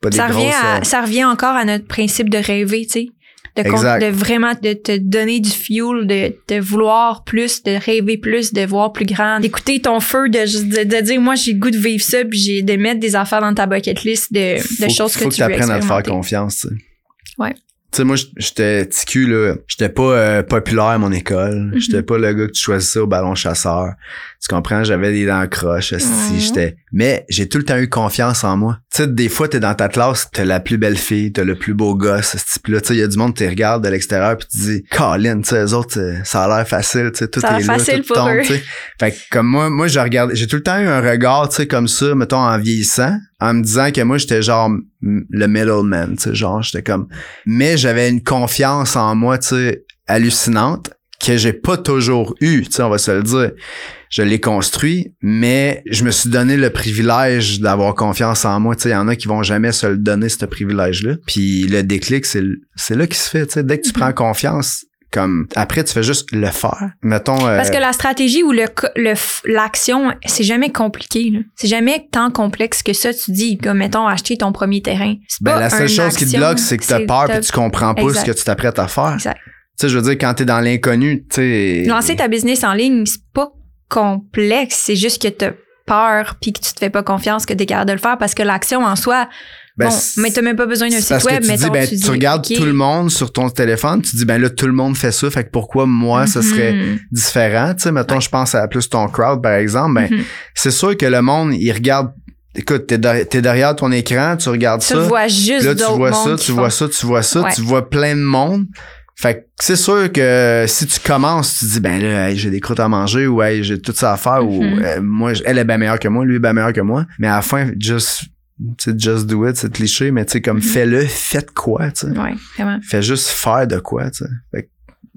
pas des Ça grosses revient, à- euh, ça revient encore à notre principe de rêver, tu sais. De, de vraiment de te donner du fuel, de, de vouloir plus, de rêver plus, de voir plus grand, d'écouter ton feu, de, de, de dire moi j'ai le goût de vivre ça, puis j'ai de mettre des affaires dans ta bucket list de, faut, de choses faut que, que tu veux t'apprennes à te faire expérimenter. confiance tu sais Ouais. Tu sais moi j'étais ticu là. J'étais pas euh, populaire à mon école. Mhm. j'étais pas le gars que tu choisissais au ballon chasseur tu comprends? J'avais des dents croches Mhm. j'étais mais j'ai tout le temps eu confiance en moi. Tu sais des fois t'es dans ta classe t'as la plus belle fille t'as le plus beau gosse esti, puis là tu sais il y a du monde qui te regarde de l'extérieur puis tu te dis Colin tu sais eux autres euh, ça a l'air facile tu sais tout Ça est là facile tout pour tombe eux. tu fait que comme moi moi je regarde j'ai tout le temps eu un regard tu sais comme ça mettons en vieillissant en me disant que moi j'étais genre le middleman tu sais genre j'étais comme mais j'avais une confiance en moi tu sais hallucinante que j'ai pas toujours eu tu sais on va se le dire je l'ai construit mais je me suis donné le privilège d'avoir confiance en moi tu sais il y en a qui vont jamais se le donner ce privilège là puis le déclic c'est là qui se fait tu sais dès que tu Mhm. prends confiance comme après tu fais juste le faire mettons euh, Parce que la stratégie ou le l'action, c'est jamais compliqué. là. C'est jamais tant complexe que ça. Tu dis, comme mettons, acheter ton premier terrain. Ben, pas la seule chose qui te bloque c'est que t'as peur puis tu comprends pas Exact. ce que tu t'apprêtes à faire Exact. Tu sais je veux dire quand t'es dans l'inconnu tu sais Lancer ta business en ligne, c'est pas complexe. C'est juste que t'as peur puis que tu te fais pas confiance que t'es capable de le faire parce que l'action en soi, Ben, bon, mais t'as même pas besoin d'un site web. tu ben, tu, tu, regardes tout le monde sur ton téléphone, tu dis, ben là, tout le monde fait ça, fait que pourquoi moi, ça serait Mhm. différent? Tu sais, mettons, je pense à plus ton crowd, par exemple, ben, Mhm. c'est sûr que le monde, il regarde, écoute, t'es, de- t'es derrière ton écran, tu regardes Tu ça, vois juste là, tu vois ça, tu vois ça, tu vois ça, Ouais. tu vois plein de monde. Fait que c'est sûr que si tu commences, tu te dis, ben là, hey, j'ai des croûtes à manger ou hey, j'ai tout ça à faire ou Mhm. euh, moi, elle est bien meilleure que moi, lui est bien meilleur que moi. Mais à la fin, just, tu sais, just do it, c'est cliché, mais tu sais, comme Mhm. fais-le, faites quoi, tu sais. Ouais, vraiment. Fais juste faire de quoi, tu sais. Fait que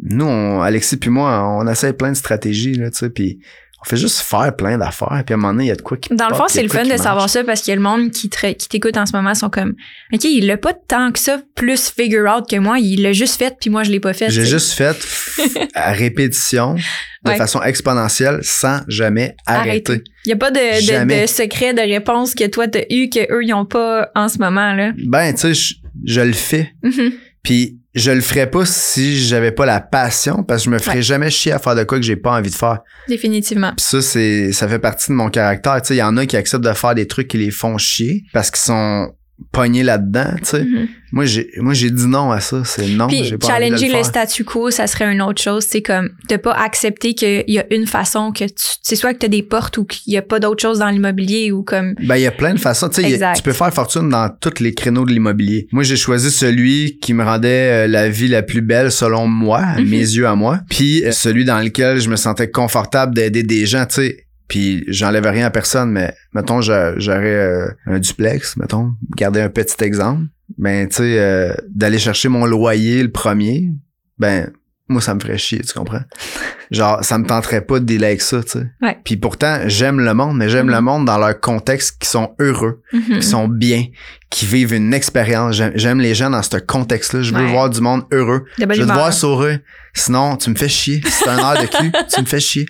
nous, on- Alexis puis moi, on essaie plein de stratégies, là, tu sais, puis on fait juste faire plein d'affaires, puis à un moment donné, il y a de quoi qui Dans le fond, c'est le fun de marche. savoir ça parce qu'il y a le monde qui, te- qui t'écoute en ce moment sont comme OK, il l'a pas tant que ça plus figure out que moi, il l'a juste fait puis moi je l'ai pas fait. J'ai tu juste fait à répétition, de Ouais. façon exponentielle, sans jamais arrêter. Arrêter. Il y a pas de, de, Jamais. de secret de réponse que toi t'as eu que eux ils ont pas en ce moment là. Ben, tu sais, je, je le fais. Mhm. Puis je le ferais pas si j'avais pas la passion, parce que je me ferais Ouais. jamais chier à faire de quoi que j'ai pas envie de faire. Définitivement. Puis ça, c'est, ça fait partie de mon caractère. Tu sais, il y en a qui acceptent de faire des trucs qui les font chier parce qu'ils sont pognés là-dedans, tu sais. Mhm. Moi, j'ai, moi, j'ai dit non à ça. C'est non, Puis j'ai pas challenger le statu quo, ça serait une autre chose. C'est comme de pas accepter qu'il y a une façon que tu. C'est soit que tu as des portes ou qu'il y a pas d'autre chose dans l'immobilier ou comme. Ben, il y a plein de façons. Tu sais, tu peux faire fortune dans tous les créneaux de l'immobilier. Moi, j'ai choisi celui qui me rendait euh, la vie la plus belle selon moi, à Mhm. mes yeux à moi. Puis euh, celui dans lequel je me sentais confortable d'aider des gens, tu sais. Puis j'enlève rien à personne, mais mettons, j'a- j'aurais euh, un duplex, mettons, garder un petit exemple. Ben, tu sais, euh, d'aller chercher mon loyer le premier, ben, moi, ça me ferait chier, tu comprends? Genre, ça me tenterait pas de dealer avec ça, tu sais. Ouais. Puis pourtant, j'aime le monde, mais j'aime Mhm. le monde dans leur contexte qui sont heureux, Mhm. qui sont bien, qui vivent une expérience. J'aime- les gens dans ce contexte-là. Je veux Ouais. voir du monde heureux. Je veux te voir sourire. Sinon, tu me fais chier. Si c'est un heure de cul, tu me fais chier.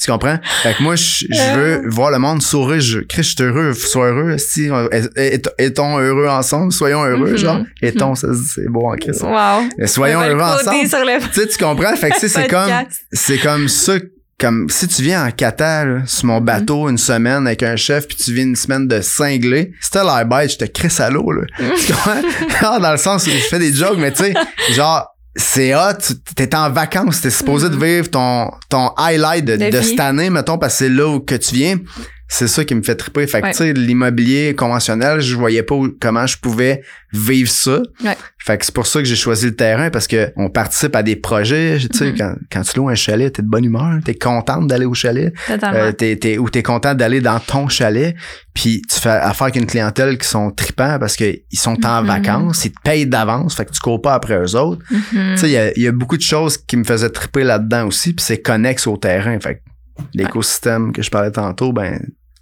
Tu comprends? Fait que moi, je, je veux voir le monde sourire. Je, Chris, je suis heureux. Sois heureux. Si, étons heureux ensemble? Soyons heureux, Mhm. genre. Étons, ça, c'est beau en Chris. Wow. Et Soyons heureux ensemble. Tu sais, tu comprends? Fait que c'est comme, c'est comme ça comme si tu viens en Qatar là, sur mon bateau une semaine avec un chef puis tu viens une semaine de cinglé t'as l'air bête je te crisse à l'eau là? Genre, dans le sens où je fais des jokes mais tu sais genre c'est hot, tu- t'es en vacances, t'es supposé de vivre ton, ton highlight de, De de cette année, mettons, parce que c'est là où que tu viens. C'est ça qui me fait triper. Fait que, Ouais. tu sais, l'immobilier conventionnel, je voyais pas où- comment je pouvais vivre ça. Ouais. Fait que c'est pour ça que j'ai choisi le terrain parce que on participe à des projets. Tu sais, Mhm. quand, quand tu loues un chalet, t'es de bonne humeur, t'es contente d'aller au chalet. Euh, t'es, t'es, ou t'es content d'aller dans ton chalet, puis tu fais affaire avec une clientèle qui sont tripants parce qu'ils sont en Mhm. vacances, ils te payent d'avance, fait que tu cours pas après eux autres. Mhm. Tu sais, il y a, il y a beaucoup de choses qui me faisaient triper là-dedans aussi, puis c'est connexe au terrain. Fait que l'écosystème que je parlais tantôt, ben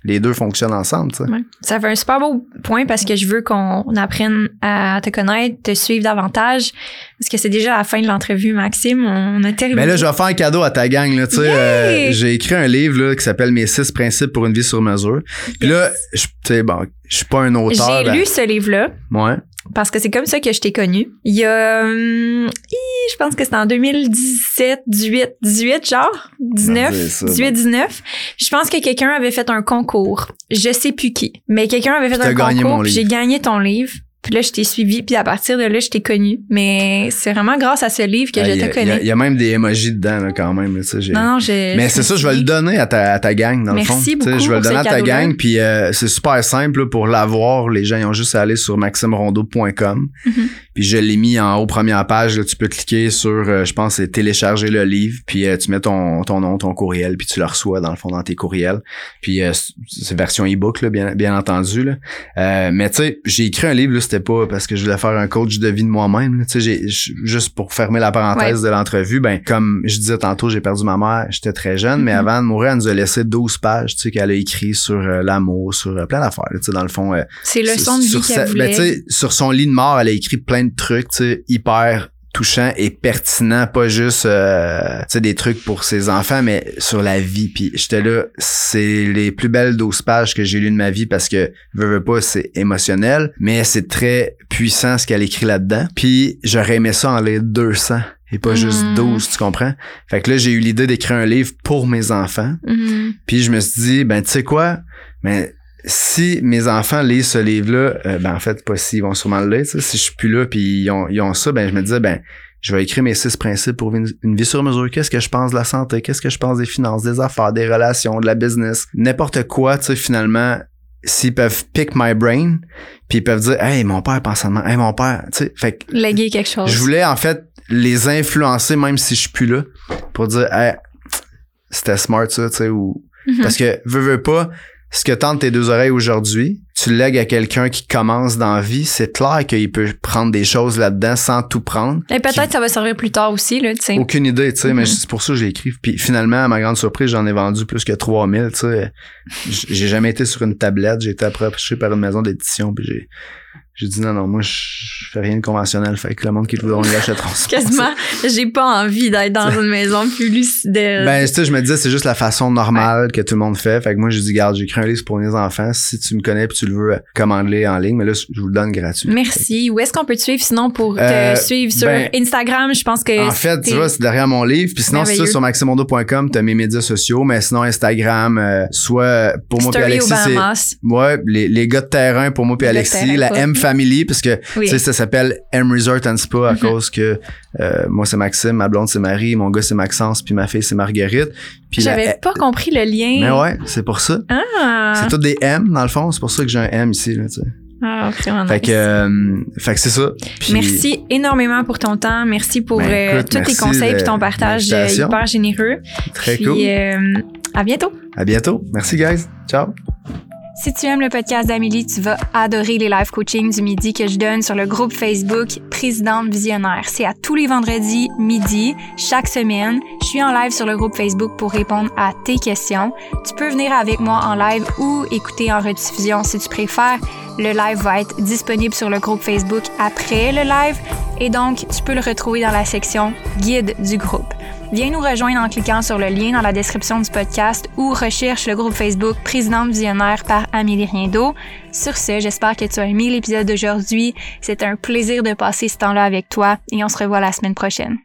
les deux fonctionnent ensemble. Ouais. Ça fait un super beau point parce que je veux qu'on apprenne à te connaître, te suivre davantage. Parce que c'est déjà la fin de l'entrevue, Maxime. On a terminé. Mais là, je vais faire un cadeau à ta gang. Là, euh, j'ai écrit un livre là, qui s'appelle Mes six principes pour une vie sur mesure. Puis là, je bon, je suis pas un auteur. J'ai ben, lu ce livre-là Ouais. Parce que c'est comme ça que je t'ai connu. Il y a, hum, hi, je pense que c'était en 2017, 18, 18 genre, 19, dire ça, 18, 19. Je pense que quelqu'un avait fait un concours. Je sais plus qui, mais quelqu'un avait fait un gagné concours. mon J'ai livre. gagné ton livre. Puis là, je t'ai suivi. Puis à partir de là, je t'ai connu. Mais c'est vraiment grâce à ce livre que Ah, je te Il y, connais. il y a même des emojis dedans là, quand même. Non, non, je. Mais c'est ça, je vais le donner à ta, à ta gang, dans Merci le fond. Beaucoup Je vais le donner à ta gang, puis euh, c'est super simple là, pour l'avoir. Les gens ils ont juste à aller sur maximerondeau.com. Mhm. Puis je l'ai mis en haut première page. Là, tu peux cliquer sur, euh, je pense, c'est télécharger le livre, puis euh, tu mets ton, ton nom, ton courriel, puis tu le reçois dans le fond dans tes courriels. Puis c'est- version e-book, bien, bien entendu. Là. Mais tu sais, j'ai écrit un livre, là, c'était pas parce que je voulais faire un coach de vie de moi-même. Tu sais, juste pour fermer la parenthèse de l'entrevue, ben comme je disais tantôt, j'ai perdu ma mère, j'étais très jeune, mais Mhm. avant de mourir, elle nous a laissé 12 pages, tu sais, qu'elle a écrit sur euh, l'amour, sur euh, plein d'affaires. Tu sais, dans le fond, euh, C'est le son de sur vie sa- qu'elle ben, voulait. tu sais, sur son lit de mort, elle a écrit plein de trucs, tu sais, hyper touchants et pertinents, pas juste euh, tu sais, des trucs pour ses enfants, mais sur la vie. Puis j'étais là, c'est les plus belles 12 pages que j'ai lues de ma vie parce que, veux, veux pas, c'est émotionnel, mais c'est très puissant ce qu'elle écrit là-dedans. Puis j'aurais aimé ça en lire 200 et pas juste Mhm. 12, tu comprends? Fait que là, j'ai eu l'idée d'écrire un livre pour mes enfants. Mhm. Puis je me suis dit, ben tu sais quoi, ben si mes enfants lisent ce livre-là, euh, ben en fait pas si ils vont sûrement le lire. tu sais. Si je suis plus là puis ils ont, ils ont ça, ben je me disais ben je vais écrire mes six principes pour une, une vie sur mesure. Qu'est-ce que je pense de la santé, qu'est-ce que je pense des finances, des affaires, des relations, de la business, n'importe quoi. Tu sais finalement, s'ils peuvent pick my brain, puis ils peuvent dire hey mon père pense à moi, hey mon père, tu sais, fait que Léguer quelque chose. je voulais en fait les influencer même si je suis plus là pour dire hey, c'était smart ça, tu sais ou Mhm. parce que, veux, veux pas, ce que tente tes deux oreilles aujourd'hui, tu le lègues à quelqu'un qui commence dans la vie, c'est clair qu'il peut prendre des choses là-dedans sans tout prendre. Et peut-être que ça va servir plus tard aussi, là, tu sais. Aucune idée, tu sais, mais Mhm. c'est pour ça que j'ai écrit. Puis finalement, à ma grande surprise, j'en ai vendu plus que 3000, tu sais. J'ai jamais été sur une tablette, j'ai été approché par une maison d'édition, puis j'ai j'ai dit non, non, moi, je fais rien de conventionnel, fait que le monde qui le voudront, ils l'achèteront. Quasiment, j'ai pas envie d'être dans une maison plus lucide. Ben, tu sais, je me disais, c'est juste la façon normale que tout le monde fait. Fait que moi, j'ai dit, garde, j'ai écrit un livre pour mes enfants. Si tu me connais puis tu le veux, commande-le en ligne. Mais là, je vous le donne gratuit. Merci. Où est-ce qu'on peut te suivre sinon pour te Euh, suivre sur ben, Instagram? Je pense que En fait, tu vois, c'est derrière mon livre. Puis sinon, c'est ça, sur maximondo.com, t'as mes médias sociaux. Mais sinon, Instagram, euh, soit pour moi puis Alexis. Bahamas. Ouais, les, les gars de terrain pour moi puis Alexis, terrain, la. M Family parce que Oui. ça s'appelle M Resort and Spa à Mhm. cause que euh, moi c'est Maxime, ma blonde c'est Marie, mon gars c'est Maxence puis ma fille c'est Marguerite. La- J'avais pas compris le lien. Mais ouais, c'est pour ça. Ah, C'est tout des M dans le fond, c'est pour ça que j'ai un M ici là, tu sais. ah vraiment Fait que euh, fait que c'est ça. Puis- Merci énormément pour ton temps. Merci pour Ben, euh, tous tes conseils et ton partage hyper généreux. Très Puis, cool. à bientôt. À bientôt. Merci guys. Ciao. Si tu aimes le podcast d'Amélie, tu vas adorer les live coaching du midi que je donne sur le groupe Facebook Présidente Visionnaire. C'est à tous les vendredis midi, chaque semaine. Je suis en live sur le groupe Facebook pour répondre à tes questions. Tu peux venir avec moi en live ou écouter en rediffusion si tu préfères. Le live va être disponible sur le groupe Facebook après le live et donc tu peux le retrouver dans la section guide du groupe. Viens nous rejoindre en cliquant sur le lien dans la description du podcast ou recherche le groupe Facebook Présidente Visionnaire par Amélie Riendo. Sur ce, j'espère que tu as aimé l'épisode d'aujourd'hui. C'est un plaisir de passer ce temps-là avec toi et on se revoit la semaine prochaine.